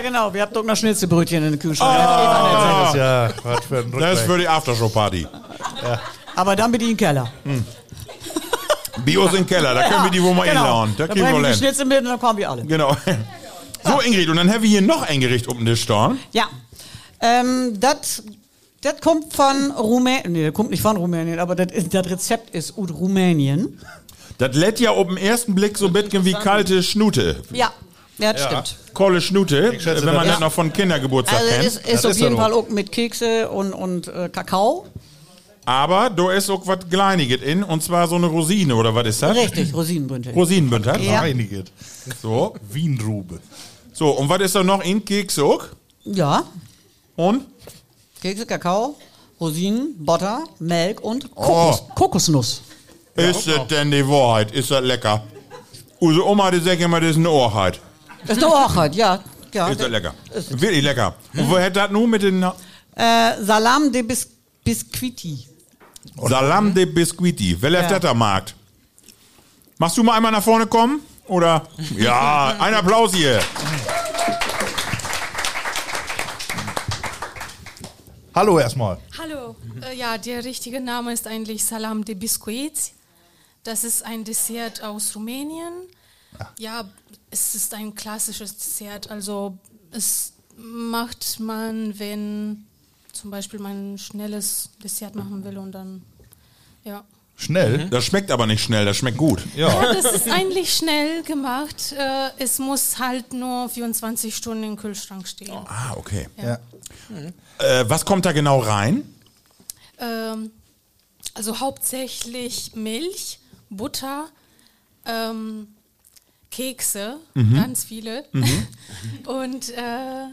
(laughs) genau. Wir haben doch noch Schnitzelbrötchen in den Kühlschrank. Das ist ja was für ein Das ist für die Aftershow-Party. Aber dann bitte in den Keller. Bios im Keller, da können wir die wohl mal Genau. inlauen. Da Dann kriegen wir bringen wir wohl die hin. Schnitzel mit und dann kommen wir alle. Genau. So, Ingrid, und dann haben wir hier noch ein Gericht um den Tisch stehen. Ja. Ähm, das das kommt von Rumänien. Nee, das kommt nicht von Rumänien, aber das ist- das Rezept ist aus Rumänien. Das lädt ja auf den ersten Blick so ein bisschen wie kalte Schnute. Ja, ja, das stimmt. Kolle Schnute, schätze, wenn man das- das noch von Kindergeburtstag Also kennt. es ist Das auf ist jeden Fall auch mit Kekse und, und äh, Kakao. Aber da ist auch was Kleiniges in, und zwar so eine Rosine, oder was ist das? Richtig, Rosinenbündel. Rosinenbündel. Ja. Einiges. So. Wienrube. So, und was ist da noch in Keks auch? Ja, Und? Kekse, Kakao, Rosinen, Butter, Melk und Oh. Kokos, Kokosnuss. ist das denn die Wahrheit? Ist das lecker? Unsere Oma, die sagt immer, das ist eine Wahrheit. Das ist doch auch halt, ja. ja. Ist das lecker? Wirklich lecker. Und woher das nun mit den Äh, Salam de Bis Biscuiti. Salam de Biscuiti? Wer läuft Ja. das da Markt? Machst du mal einmal nach vorne kommen? Oder? (laughs) Ja, ein Applaus hier. Hallo erstmal. Hallo, äh, ja, der richtige Name ist eigentlich Salam de Biscuit. Das ist ein Dessert aus Rumänien. Ja, es ist ein klassisches Dessert. Also es macht man, wenn zum Beispiel man ein schnelles Dessert machen will und dann, ja. Schnell? Das schmeckt aber nicht schnell, das schmeckt gut. Ja. Das ist eigentlich schnell gemacht. Äh, es muss halt nur 24 Stunden im Kühlschrank stehen. Ah, okay. ja. Äh, was kommt da genau rein? Ähm, also hauptsächlich Milch, Butter, ähm, Kekse, ganz viele. (laughs) Und äh,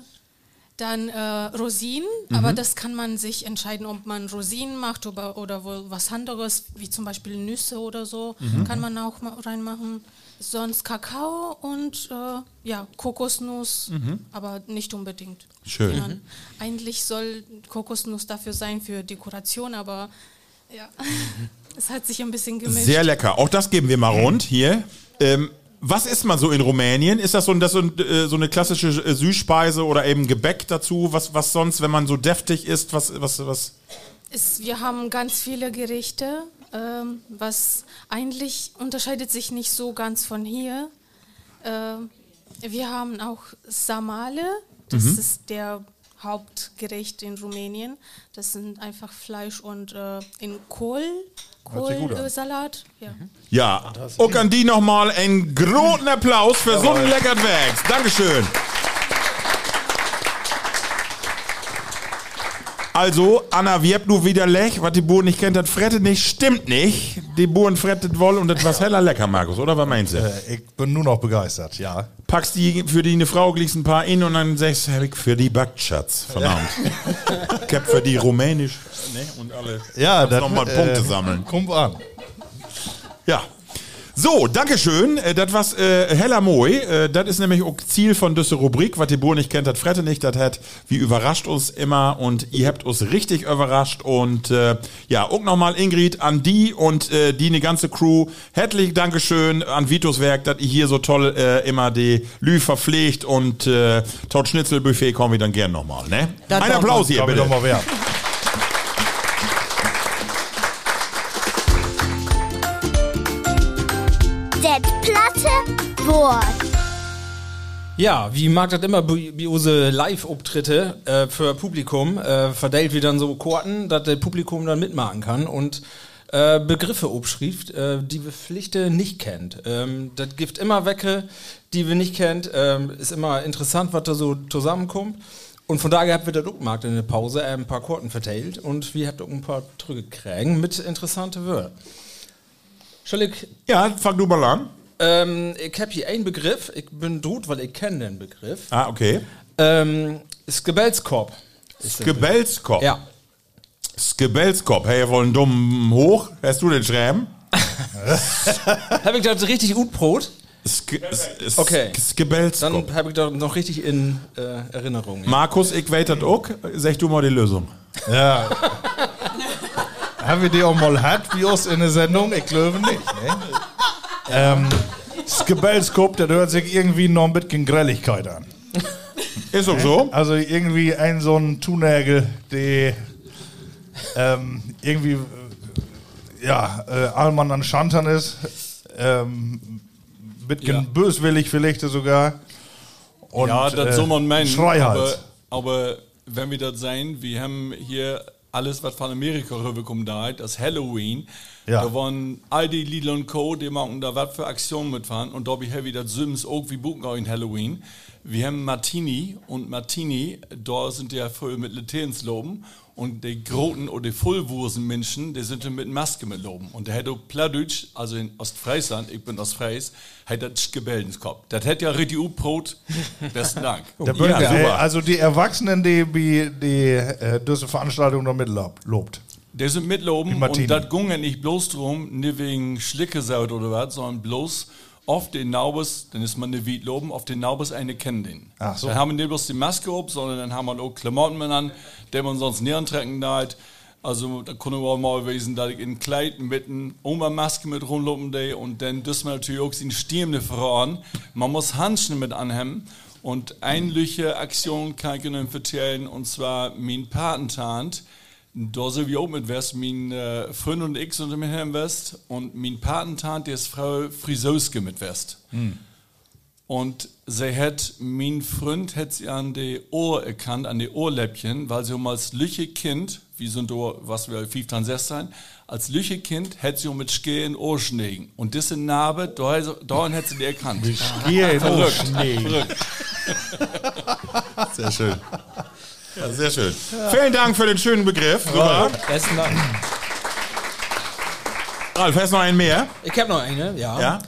dann äh, Rosinen, aber das kann man sich entscheiden, ob man Rosinen macht oder, oder was anderes, wie zum Beispiel Nüsse oder so, kann man auch reinmachen. Sonst Kakao und äh, ja, Kokosnuss, aber nicht unbedingt. Schön. Sondern Eigentlich soll Kokosnuss dafür sein für Dekoration, aber ja, (laughs) es hat sich ein bisschen gemischt. Sehr lecker. Auch das geben wir mal rund hier. Ähm, was isst man so in Rumänien? Ist das so, das so, äh, so eine klassische äh, Süßspeise oder eben Gebäck dazu? Was, was sonst, wenn man so deftig isst? Was, was, was? Es, wir haben ganz viele Gerichte, ähm, was eigentlich unterscheidet sich nicht so ganz von hier. Ähm, wir haben auch Samale, das ist der Hauptgericht in Rumänien. Das sind einfach Fleisch und äh, in Kohl. Kohlsalat. Ja. Ja. Und an die nochmal einen großen Applaus für so ein leckert Werks. Dankeschön. Also, Anna, wie habt du wieder lech, was die Buren nicht kennt, das frettet nicht, stimmt nicht. Die Buren frettet wohl und das was heller lecker, Markus, oder was meinst du? Äh, ich bin nur noch begeistert, ja. Packst die für die eine Frau gleich ein paar in und dann sagst du, ich für die Backschatz verdammt. ich hab für die rumänisch ne, und alle Ja, das nochmal Punkte sammeln. Kommt an. Ja. So, Dankeschön. Äh, Das war's äh, heller Moi. Äh, das ist nämlich auch Ziel von dieser Rubrik. Was die Bur nicht kennt, das frette nicht. Das hat, wie überrascht uns immer. Und ihr habt uns richtig überrascht. Und äh, ja, auch nochmal Ingrid an die und äh, die eine ganze Crew. Herzlich Dankeschön an Vitos Werk, dass ihr hier so toll äh, immer die Lü verpflegt. Und äh, Tot Schnitzelbuffet kommen wir dann gern nochmal. Ne? Das Ein Applaus hier, bitte. doch mal werden. (laughs) Das platte Wort. Ja, wie mag das immer unsere Live-Auftritte äh, für Publikum, äh, verteilt wir dann so Karten, dass das Publikum dann mitmachen kann und äh, Begriffe obschrift, äh, die wir Pflichte nicht kennt. Ähm, das gibt immer Wecke, die wir nicht kennt. Ähm, ist immer interessant, was da so zusammenkommt. Und von daher habt wir auch gemacht in der Pause, äh, ein paar Karten verteilt und wir auch ein paar Trüge kriegen mit interessante Wörter. Soll ich Ja, fang du mal an. ähm, ich habe hier einen Begriff. Ich bin tot, weil ich kenne den Begriff. Ah, okay. Ähm, Skebelskorb. Gebelskopf. Ja. Skebelskopf. Hey, ihr wollen dummen hoch? Hast du den Schreiben? (laughs) Habe ich das richtig gut Brot? Sk s- Okay. Skebelskopf. Dann habe ich das noch richtig in äh, Erinnerung. Ja. Markus, ich weiß das auch. Sag du mal die Lösung. Ja. (laughs) Haben wir die auch mal gehabt, wie uns in der Sendung? Ich glaube nicht. Ne? ähm, Skebelskop, das hört sich irgendwie noch ein bisschen Grelligkeit an. Ist auch so. Also irgendwie ein so ein Tunägel, der ähm, irgendwie äh, ja, äh, Allmann an Schantern ist. Ähm, bisschen Ja. böswillig vielleicht sogar. Und, ja, das äh, soll man meinen. Schreihals. Aber, aber wenn wir das sehen, wir haben hier alles, was von Amerika rüberkommt, da, das Halloween. Ja. Da waren all die Lidl und Co., die machen da was für Aktionen mitfahren. Und da habe ich heavy das Sims auch wie buchen auch in Halloween. Wir haben Martini und Martini, da sind die ja voll mit Latenzloben. Und die großen oder die Vollwursen-Menschen, die sind mit Maske mit Loben. Und der hätte auch Plattdeutsch, also in Ostfriesland, ich bin Ostfries, hat das Gebell ins Kopf. Das hätte ja richtig Brot. (laughs) Besten Dank. Der Bürger, äh, also die Erwachsenen, die die, die äh, diese Veranstaltung noch mitlobt. lobt. Der sind mitloben und das ging ja nicht bloß drum, nicht wegen Schlickesaut oder was, sondern bloß auf den Naubes, dann ist man eine Wiedloben, auf den Naubes eine kennen den. Ach so. Dann haben wir nicht bloß die Maske ob, sondern dann haben wir auch Klamotten mit an, die man sonst nicht antrecken darf. Also da können wir auch mal gewesen, dass ich in Kleid mit einer Maske mit rumlopen die und dann dürfen wir natürlich auch in Stimme voran. Man muss Handschuhe mit anhemmen und eine Aktion kann ich Ihnen erzählen und zwar mein Patentant. Da sind wir auch mit West, mein äh, Freund und ich sind mit West und mein Patentant, die ist Frau Friseuske mit West. Und sie hat, mein Freund hat sie an die Ohr erkannt, an die Ohrläppchen, weil sie um als lüche Kind, wie sind da, was wir 15, 16, als lüche Kind hat sie um mit Schee in Ohr schneegen. Und diese Narbe, da, da hat sie die erkannt. Schee in Ohr Verrückt, schneegen. verrückt. Sehr schön. Ja, sehr schön. Vielen Dank für den schönen Begriff. Super. Besten Dank. Ralf, hast du noch einen mehr? Ich habe noch eine, ja. Ja?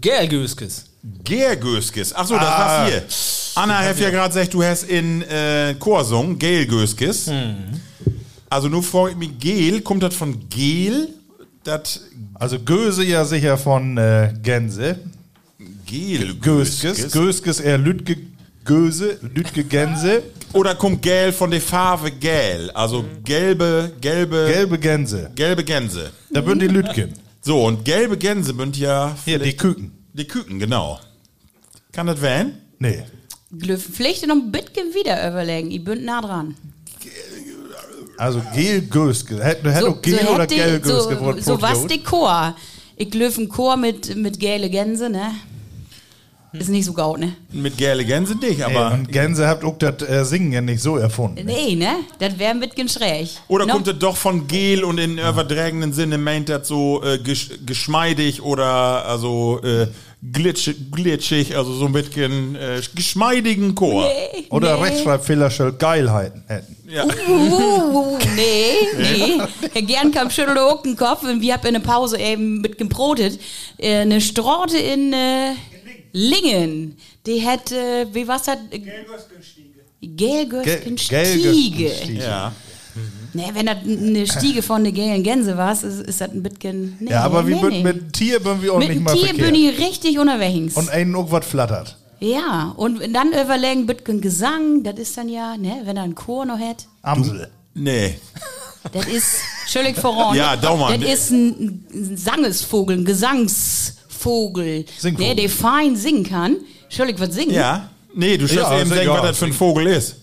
Gergöskes. Gergöskes. Achso, das Ah. war's hier. Anna hat ja gerade gesagt, du hast in äh, Chorsung Gelgöskes. Also nur vor mich, Gel, kommt das von Gel? Das Also Göse ja sicher von äh, Gänse. Gel. Göskes. Göskes eher Lütge Göse, Lütge Gänse. Oder kommt Gel von der Farbe Gel? Also gelbe, gelbe, Gelbe Gänse. gelbe Gänse. Da würden die Lütgen. So, und gelbe Gänse sind ja Hier, die Küken. die Küken, genau. Kann das werden? Nee. Noch ein bisschen wieder überlegen. Ich bin nah dran. Also Gel Göske. Hätte hätte auch Gel oder hätte- Gel Göske so, so was Dekor. Ich glöf ein Chor mit, mit gele Gänse, ne? Ist nicht so gaut, ne? Mit gelbe Gänse nicht, Aber und Gänse habt auch das äh, Singen ja nicht so erfunden. Nee, ne? Das wäre ein bisschen schräg. Oder No? kommt das doch von Gel und in übertragenen Sinne meint das so äh, gesch geschmeidig oder also äh, glitschig, glitschig, also so ein bisschen äh, geschmeidigen Chor. Nee, Oder nee. Rechtschreibfehler soll Geilheiten hätten. Ja. Uh, (laughs) nee, nee. Herr Gernkamp schüttelt auch den Kopf und wir haben in der Pause eben mit gebrotet. Äh, eine Straute in äh, Lingen. Die hätte, wie was hat? Gelgösken Stiege. ja. Nee, wenn das eine Stiege von der gelen Gänse war, ist, ist das ein bisschen. Nee, Ja, aber nee, wir nee. mit Tier bin wir auch mit nicht mal Tier verkehrt. bin ich richtig unterwegs. Und einen auch was flattert. ja, und dann überlegen, bisschen Gesang, das ist dann ja, ne, wenn er einen Chor noch hat. Amsel. Nee. Das ist völlig voran. Ja, Daumann. Das ist ein, ein Sangesvogel, ein Gesangsvogel, Singvogel. der, der fein singen kann. Völlig was singen. Ja. Nee, du sollst Ja, eben sing- denken, ja, was das für ein Vogel ist.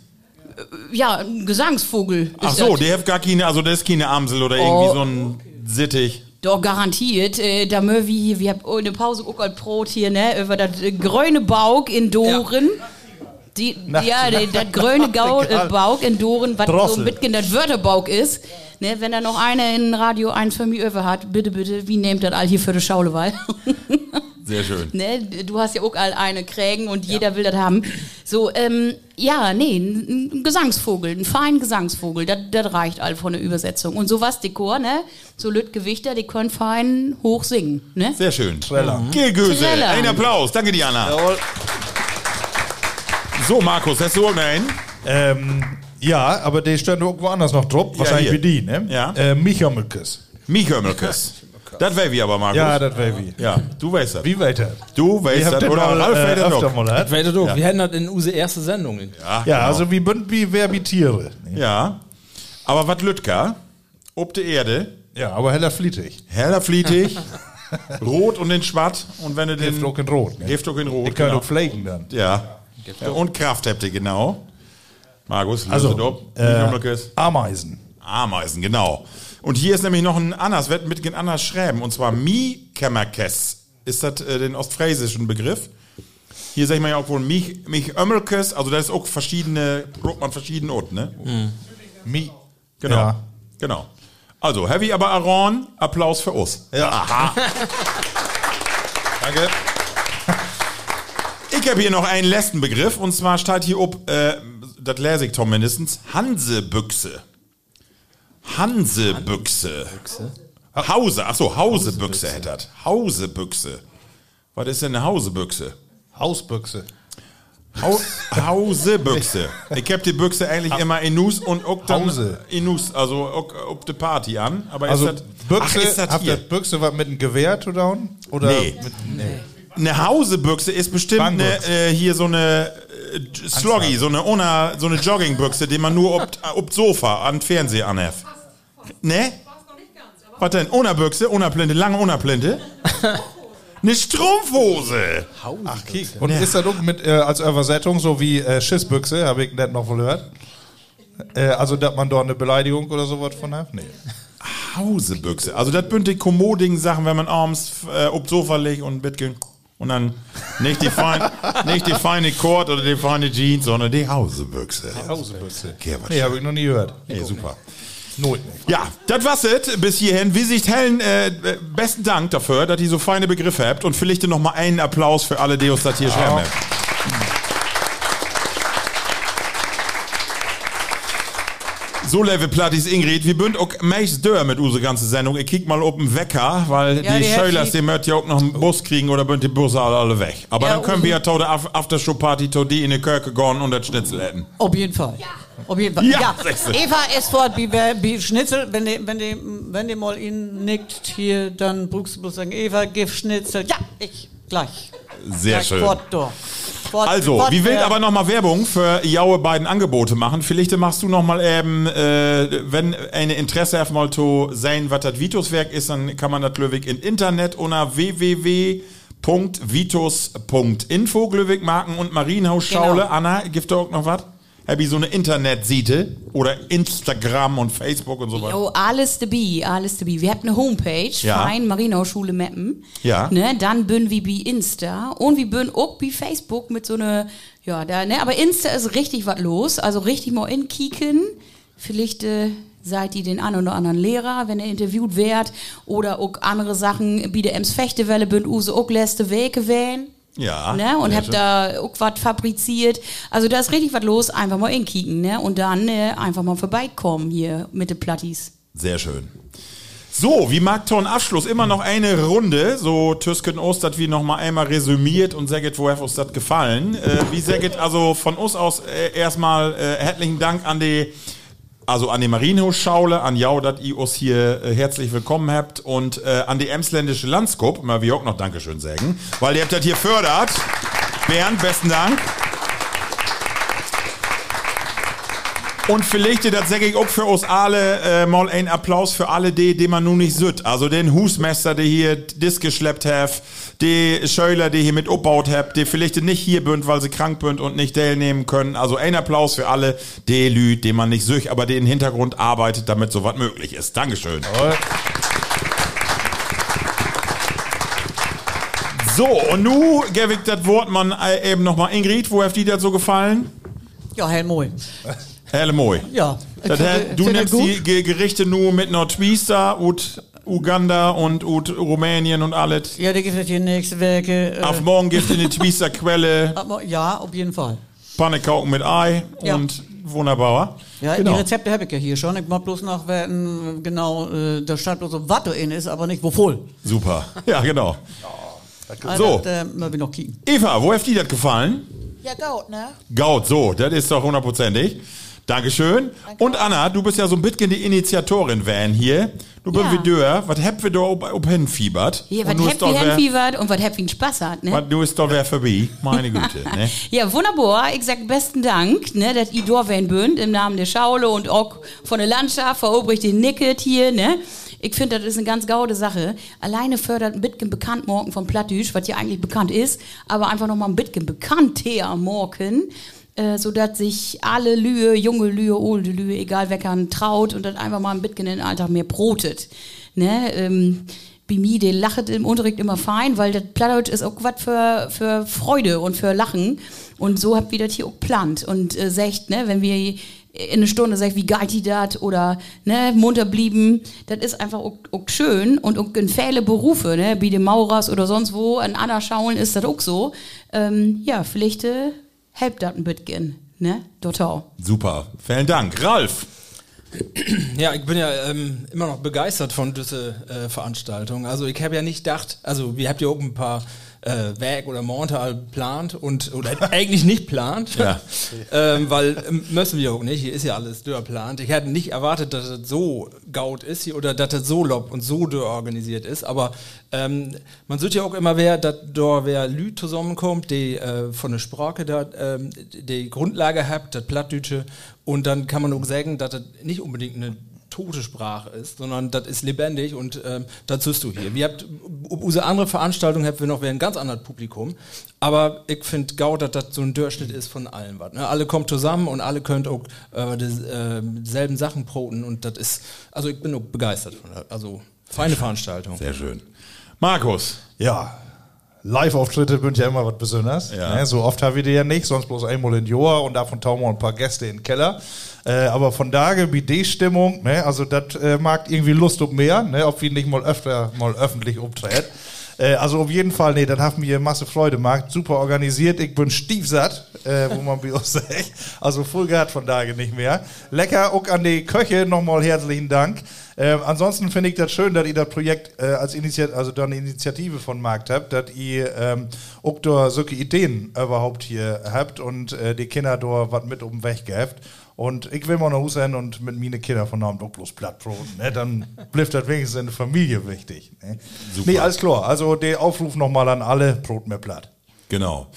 Ja, ein Gesangsvogel. Ach so, das. der hat gar keine, also das ist keine Amsel oder irgendwie so ein Sittich. Doch, garantiert. Äh, da mögen wir hier, wir haben oh, eine Pause auch als Brot hier, ne, über das äh, grüne Baug in Doren. Die, ja, die- das grüne (laughs) Gau, äh. Baug in Doren, was so bisschen das Wörterbaug ist. Ne, wenn da noch einer in Radio 1 für mich über hat, bitte, bitte, wie nehmt das all hier für die Schauleweil? (laughs) Sehr schön. ne, du hast ja auch all eine Krägen und jeder will das haben. So, ähm, ja, nee, ein, Gesangsvogel, ein feinen Gesangsvogel, das reicht all von der Übersetzung. Und sowas Dekor, ne, so Lütgewichter, die können fein hoch singen, ne? Sehr schön. Treller. Gilgöse. Treller. Ein Applaus. Danke dir, Anna. Jawohl. So, Markus, hast du auch noch einen? Ähm, ja, aber der stand irgendwo anders noch drauf. Wahrscheinlich hier. wie die, ne? Ja. Äh, Michamelkes. Michamelkes. das wäre wie aber, Markus. Ja, das wäre wie. Ja, du weißt das. Wie weiter? Du weißt Ich das. Oder mal, Ralf äh, das noch. Das wäre doch. Ja. Wir hätten das in unsere erste Sendung. Ja, Ja, genau. also wie bünd wie wer wie Tiere. Ja. Aber was Lütka? Ob der Erde, Ja, aber heller flietig. heller flietig, (laughs) rot und in schwatt. Und wenn du den... Gift auch in Rot. Ne? Gift auch in rot, Die können genau. auch flaken dann. Ja. Und Kraft habt ihr, genau. Markus, Also, äh. Ameisen. Ameisen, genau. Und hier ist nämlich noch ein anders, wird mit ein anders schreiben, und zwar Mi-Kämmerkes. Ist das äh, den ostfriesischen Begriff? Hier sag ich mal ja auch wohl mich, mich Ömmelkes, also da ist auch verschiedene, guckt man verschiedene Orte, ne? Mi. Genau. Ja. Genau. Also, Heavy aber Aaron, Applaus für uns. Ja. Aha. (laughs) Danke. Ich habe hier noch einen letzten Begriff und zwar steht hier ob, äh, das lese ich Tom mindestens, Hansebüchse. Hansebüchse. Hause, achso, Hausebüchse hätte das. Hausebüchse. Was ist denn eine Hausebüchse? Hausbüchse. Hau Hausebüchse. Ich hab die Büchse eigentlich immer in Nus und auch dann Hause. in Nus, also auch die Party an. Aber Also ist das, Büchse, Ach, ist das habt ihr hier? Büchse was mit einem Gewehr zu tun? Oder Nee. Mit, nee. Eine Hausebüchse ist bestimmt eine, äh, hier so eine Sloggy, so eine, ohne, so eine Joggingbüchse, die man nur ob, (laughs) ob Sofa an Fernseher anheft. Ne? Was denn? Ohne Büchse, ohne Plinte, lange ohne Plinte? (laughs) Eine Strumpfhose. Ach, kiek. Und ist das auch mit, äh, als Übersetzung so wie äh, Schissbüchse, habe ich nicht noch wohl gehört? Äh, also, dass man dort eine Beleidigung oder sowas von hat? Nee. Hausebüchse. Also das bünd die kommodigen Sachen, wenn man abends äh, ob Sofa legt und Bett geht. Und dann nicht die, fein, nicht die feine Kord oder die feine Jeans, sondern die Hausebüchse. Hausebüchse. Okay, was Nee, habe ich noch nie gehört. Nee, super. Not Ja, das war's it bis hierhin. Wie sich Helen, äh, besten Dank dafür, dass ihr so feine Begriffe habt und vielleicht noch mal einen Applaus für alle, die uns das hier schreiben. habt. So, Level Plattis Ingrid, wir bünd auch meist dör mit unsere ganze Sendung. Ich kick mal ob den Wecker, weil Ja, die die Schölers, hätte die möchten ja auch noch einen Bus kriegen oder bünd die Busse alle, alle weg. Aber Ja, dann können wir ja der Af- Aftershow-Party tau die in die Kirche gehen und das Schnitzel essen. Auf jeden Fall. Auf jeden Fall. Ja, Ja. Eva ist fort wie, wie Schnitzel. Wenn die, wenn, die, wenn die mal ihn nickt hier, dann brauchst du bloß sagen, Eva, gib Schnitzel. Ja, ich gleich. Sehr gleich schön. Fort, da. Fort, Also, fort, wie will aber noch mal Werbung für jaue beiden Angebote machen? Vielleicht machst du noch mal eben, äh, wenn eine Interesse mal zu sehen, was das Vituswerk ist, dann kann man das Glöwig im Internet unter www.vitus.info Glöwig Marken und Marienhausschaule. Genau. Anna, gibt da auch noch was? Hab ich so eine Internetseite oder Instagram und Facebook und so weiter? Jo, alles dabei, alles dabei. Wir haben eine Homepage, Ja. Verein Marienhauschule Meppen. Ja. Ne, dann bin wir bei Insta und wir bin auch bei Facebook mit so eine, ja, da, ne, aber Insta ist richtig was los, also richtig mal inkicken. Vielleicht äh, seid ihr den einen oder anderen Lehrer, wenn er interviewt wird oder auch andere Sachen, wie der Ems Fechtewelle bünd use auch letzte Wege wählen. Ja. Ne? Und hab da auch was fabriziert. Also da ist richtig was los. Einfach mal inkicken, ne? Und dann äh, einfach mal vorbeikommen hier mit den Plattis. Sehr schön. So, wie mag Ton Abschluss? Immer noch eine Runde. So, Tüsken Ostert wie noch mal einmal resümiert und sagt, woher uns das gefallen. Äh, wie sagt, also von uns aus äh, erstmal äh, herzlichen Dank an die, also an die Marienhausschaule, an Jau, dass ihr uns hier äh, herzlich willkommen habt und äh, an die Emsländische Landskup, mal wie auch noch Dankeschön sagen, weil ihr habt das hier fördert. Bernd, besten Dank. Und vielleicht, das sage ich auch für uns alle, äh, mal ein Applaus für alle die, die man nun nicht sütt. Also den Husmeister, der hier das geschleppt hat, die Schöler, die hier mit aufgebaut hat, die vielleicht nicht hier bünd, weil sie krank bünd und nicht teilnehmen können. Also ein Applaus für alle die Lü, die man nicht sücht, aber die im Hintergrund arbeitet, damit sowas möglich ist. Dankeschön. So, und nu gebe ich das Wort man äh, eben nochmal Ingrid, wo hat die das so gefallen? Ja, Herr Moy. Helle moi. Ja. Das du nimmst gut. die Ge Gerichte nur mit Nordtwister und Uganda und, und Rumänien und alles. Ja, da gibt es hier nächste Woche. Äh, Auf morgen gibt es eine Twister Quelle, (laughs) ja, auf jeden Fall. Pannekauken mit Ei Ja. und wunderbar. Ja, genau. die Rezepte habe ich ja hier schon. Ich muss bloß nachwerten, genau, äh, da stand bloß so, was da in ist, aber nicht wovon. Super. (laughs) Ja, genau. Also, So. Das, äh, noch kicken. Eva, wo hat dir das gefallen? Ja, gut, ne? Gaut, so, das ist doch hundertprozentig. Dankeschön. Und Anna, du bist ja so ein bisschen die Initiatorin Van hier. Du bist Ja. wie Dörr. Was habt wir da ob, hinfiebert? Und was doch wer- hinfiebert und was happy Spaß hat, ne? Was, du ist doch wer vorbei. Meine Güte, (laughs) ne? Ja, wunderbar. Ich sag besten Dank, ne, dass ihr da wen bünd im Namen der Schaule und auch von der Landschaft, Frau Obrich den Nicket hier, ne. Ich finde, das ist eine ganz gaude Sache. Alleine fördert ein bisschen bekannt morgen vom Plattdüsch, was ja eigentlich bekannt ist, aber einfach nochmal ein bisschen bekannt her morgen, äh, sodass sich alle Lühe, junge Lühe, alte Lühe, egal wer kann, traut und dann einfach mal ein bisschen in den Alltag mehr brotet. Ne, ähm, bei mir, der lachet im Unterricht immer fein, weil das Plattdeutsch ist auch was für, für Freude und für Lachen. Und so habt ihr das hier auch plant und äh, sagt, ne, wenn wir in eine Stunde sagt, wie geil die dat oder ne, munter blieben. Das ist einfach auch, auch schön und auch in viele Berufe, ne, wie die Maurers oder sonst wo, an Anna schauen ist das auch so. Ähm, ja, vielleicht äh, helpt das ein bisschen, ne, total. Super, vielen Dank. Ralf. (clears throat) Ja, ich bin ja ähm, immer noch begeistert von dieser äh, Veranstaltung. Also ich habe ja nicht gedacht, also wir habt ja auch ein paar äh, Werk oder Montal plant und oder (laughs) eigentlich nicht plant, Ja. (laughs) ähm, weil ähm, müssen wir auch nicht. Hier ist ja alles durchplant. Ich hätte nicht erwartet, dass es so gaut ist hier oder dass es so lob und so organisiert ist. Aber ähm, man sieht ja auch immer, wer dass da wer Lü zusammenkommt, die äh, von der Sprache da ähm, die Grundlage hat, das Plattdeutsche. Und dann kann man auch sagen, dass das nicht unbedingt eine tote Sprache ist, sondern das ist lebendig und ähm, das siehst du hier. Wir habt, unsere andere Veranstaltung habt wir noch ein ganz anderes Publikum, aber ich finde gau, dass das so ein Durchschnitt ist von allen was. Ne? Alle kommen zusammen und alle könnt auch äh, dieselben Sachen proten und das ist, also ich bin auch begeistert von das. Also feine Veranstaltung. Sehr schön. Markus. Ja, Live-Auftritte sind ja immer was Besonderes. Ja. Ne, so oft haben wir die ja nicht, sonst bloß einmal in Jahr und davon tauchen wir ein paar Gäste in den Keller. Äh, aber von daher wie die Stimmung, ne, also das äh, mag irgendwie Lust um mehr, ne, ob wir nicht mal öfter mal öffentlich umtreten. Äh, also auf jeden Fall, nee, das hat mir Masse Freude gemacht. Super organisiert, ich bin stiefsatt, äh, wo man bei uns (laughs) sagt. Also voll gehabt von daher nicht mehr. Lecker, auch an die Köche nochmal herzlichen Dank. Ähm, ansonsten finde ich das schön, dass ihr das Projekt äh, als Initiative, also da eine Initiative von Markt habt, dass ihr ähm, auch solche Ideen überhaupt hier habt und äh, die Kinder da was mit um den. Und ich will mal nach Hause hin und mit meine Kinder von Namen doch bloß Plattbrot. Ne? Dann bleibt das wenigstens in der Familie wichtig. Ne? Super. Nee, alles klar. Also der Aufruf nochmal an alle, Brot mehr platt. Genau.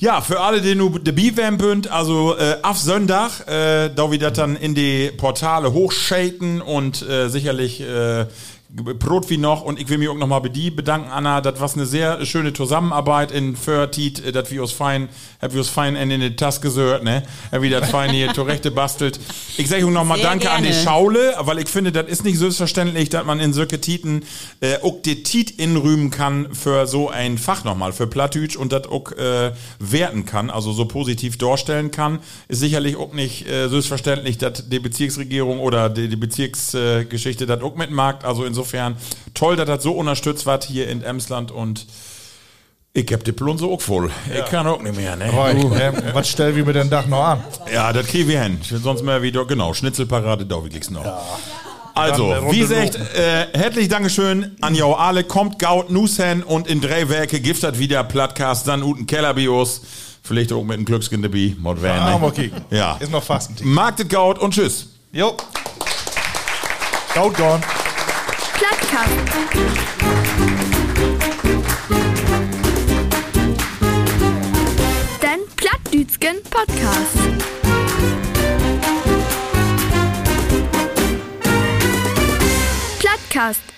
Ja, für alle, die nur dabei wären bünd, also äh, auf Sonntag, äh, da wir das dann in die Portale hochschaten und äh, sicherlich äh, Brot wie noch und ich will mich auch nochmal bei dir bedanken, Anna, das war eine sehr schöne Zusammenarbeit in Förtit, äh, das wir uns fein, hab wir uns fein in die Tasse gesört, ne, wir das fein hier zurechte bastelt. Ich sage auch nochmal Danke an die gerne. Schaule, weil ich finde, das ist nicht selbstverständlich, dass man in solche Titen äh, auch die Tit inrühmen kann für so ein Fach nochmal, für Plattdeutsch und das auch äh, werten kann, also so positiv darstellen kann. Ist sicherlich auch nicht äh, selbstverständlich, dass die Bezirksregierung oder die, die Bezirksgeschichte äh, das auch mitmacht. Also insofern toll, dass das so unterstützt wird hier in Emsland und ich hab die Plunse auch voll. Ich kann auch nicht mehr, ne? Aber, äh, was stellen wir mit dem Dach noch an? Ja, das kriegen wir hin. Ich will sonst mal wieder, genau, Schnitzelparade, da kriegst noch. Also, Dann eine wie gesagt, äh, herzlich Dankeschön an jou alle. Kommt gaut Nusen und in drei Werke das wieder Plattcast, dann Uten Kellerbios. Vielleicht auch mit einem Glückskind dabei. Mod Ah, ne? mal kicken. Ja. Ist noch fast ein Tick. Magdet gaut und tschüss. Jo. Gaut gone. Plattkast. Den Plattdütschen Podcast. Plattkast.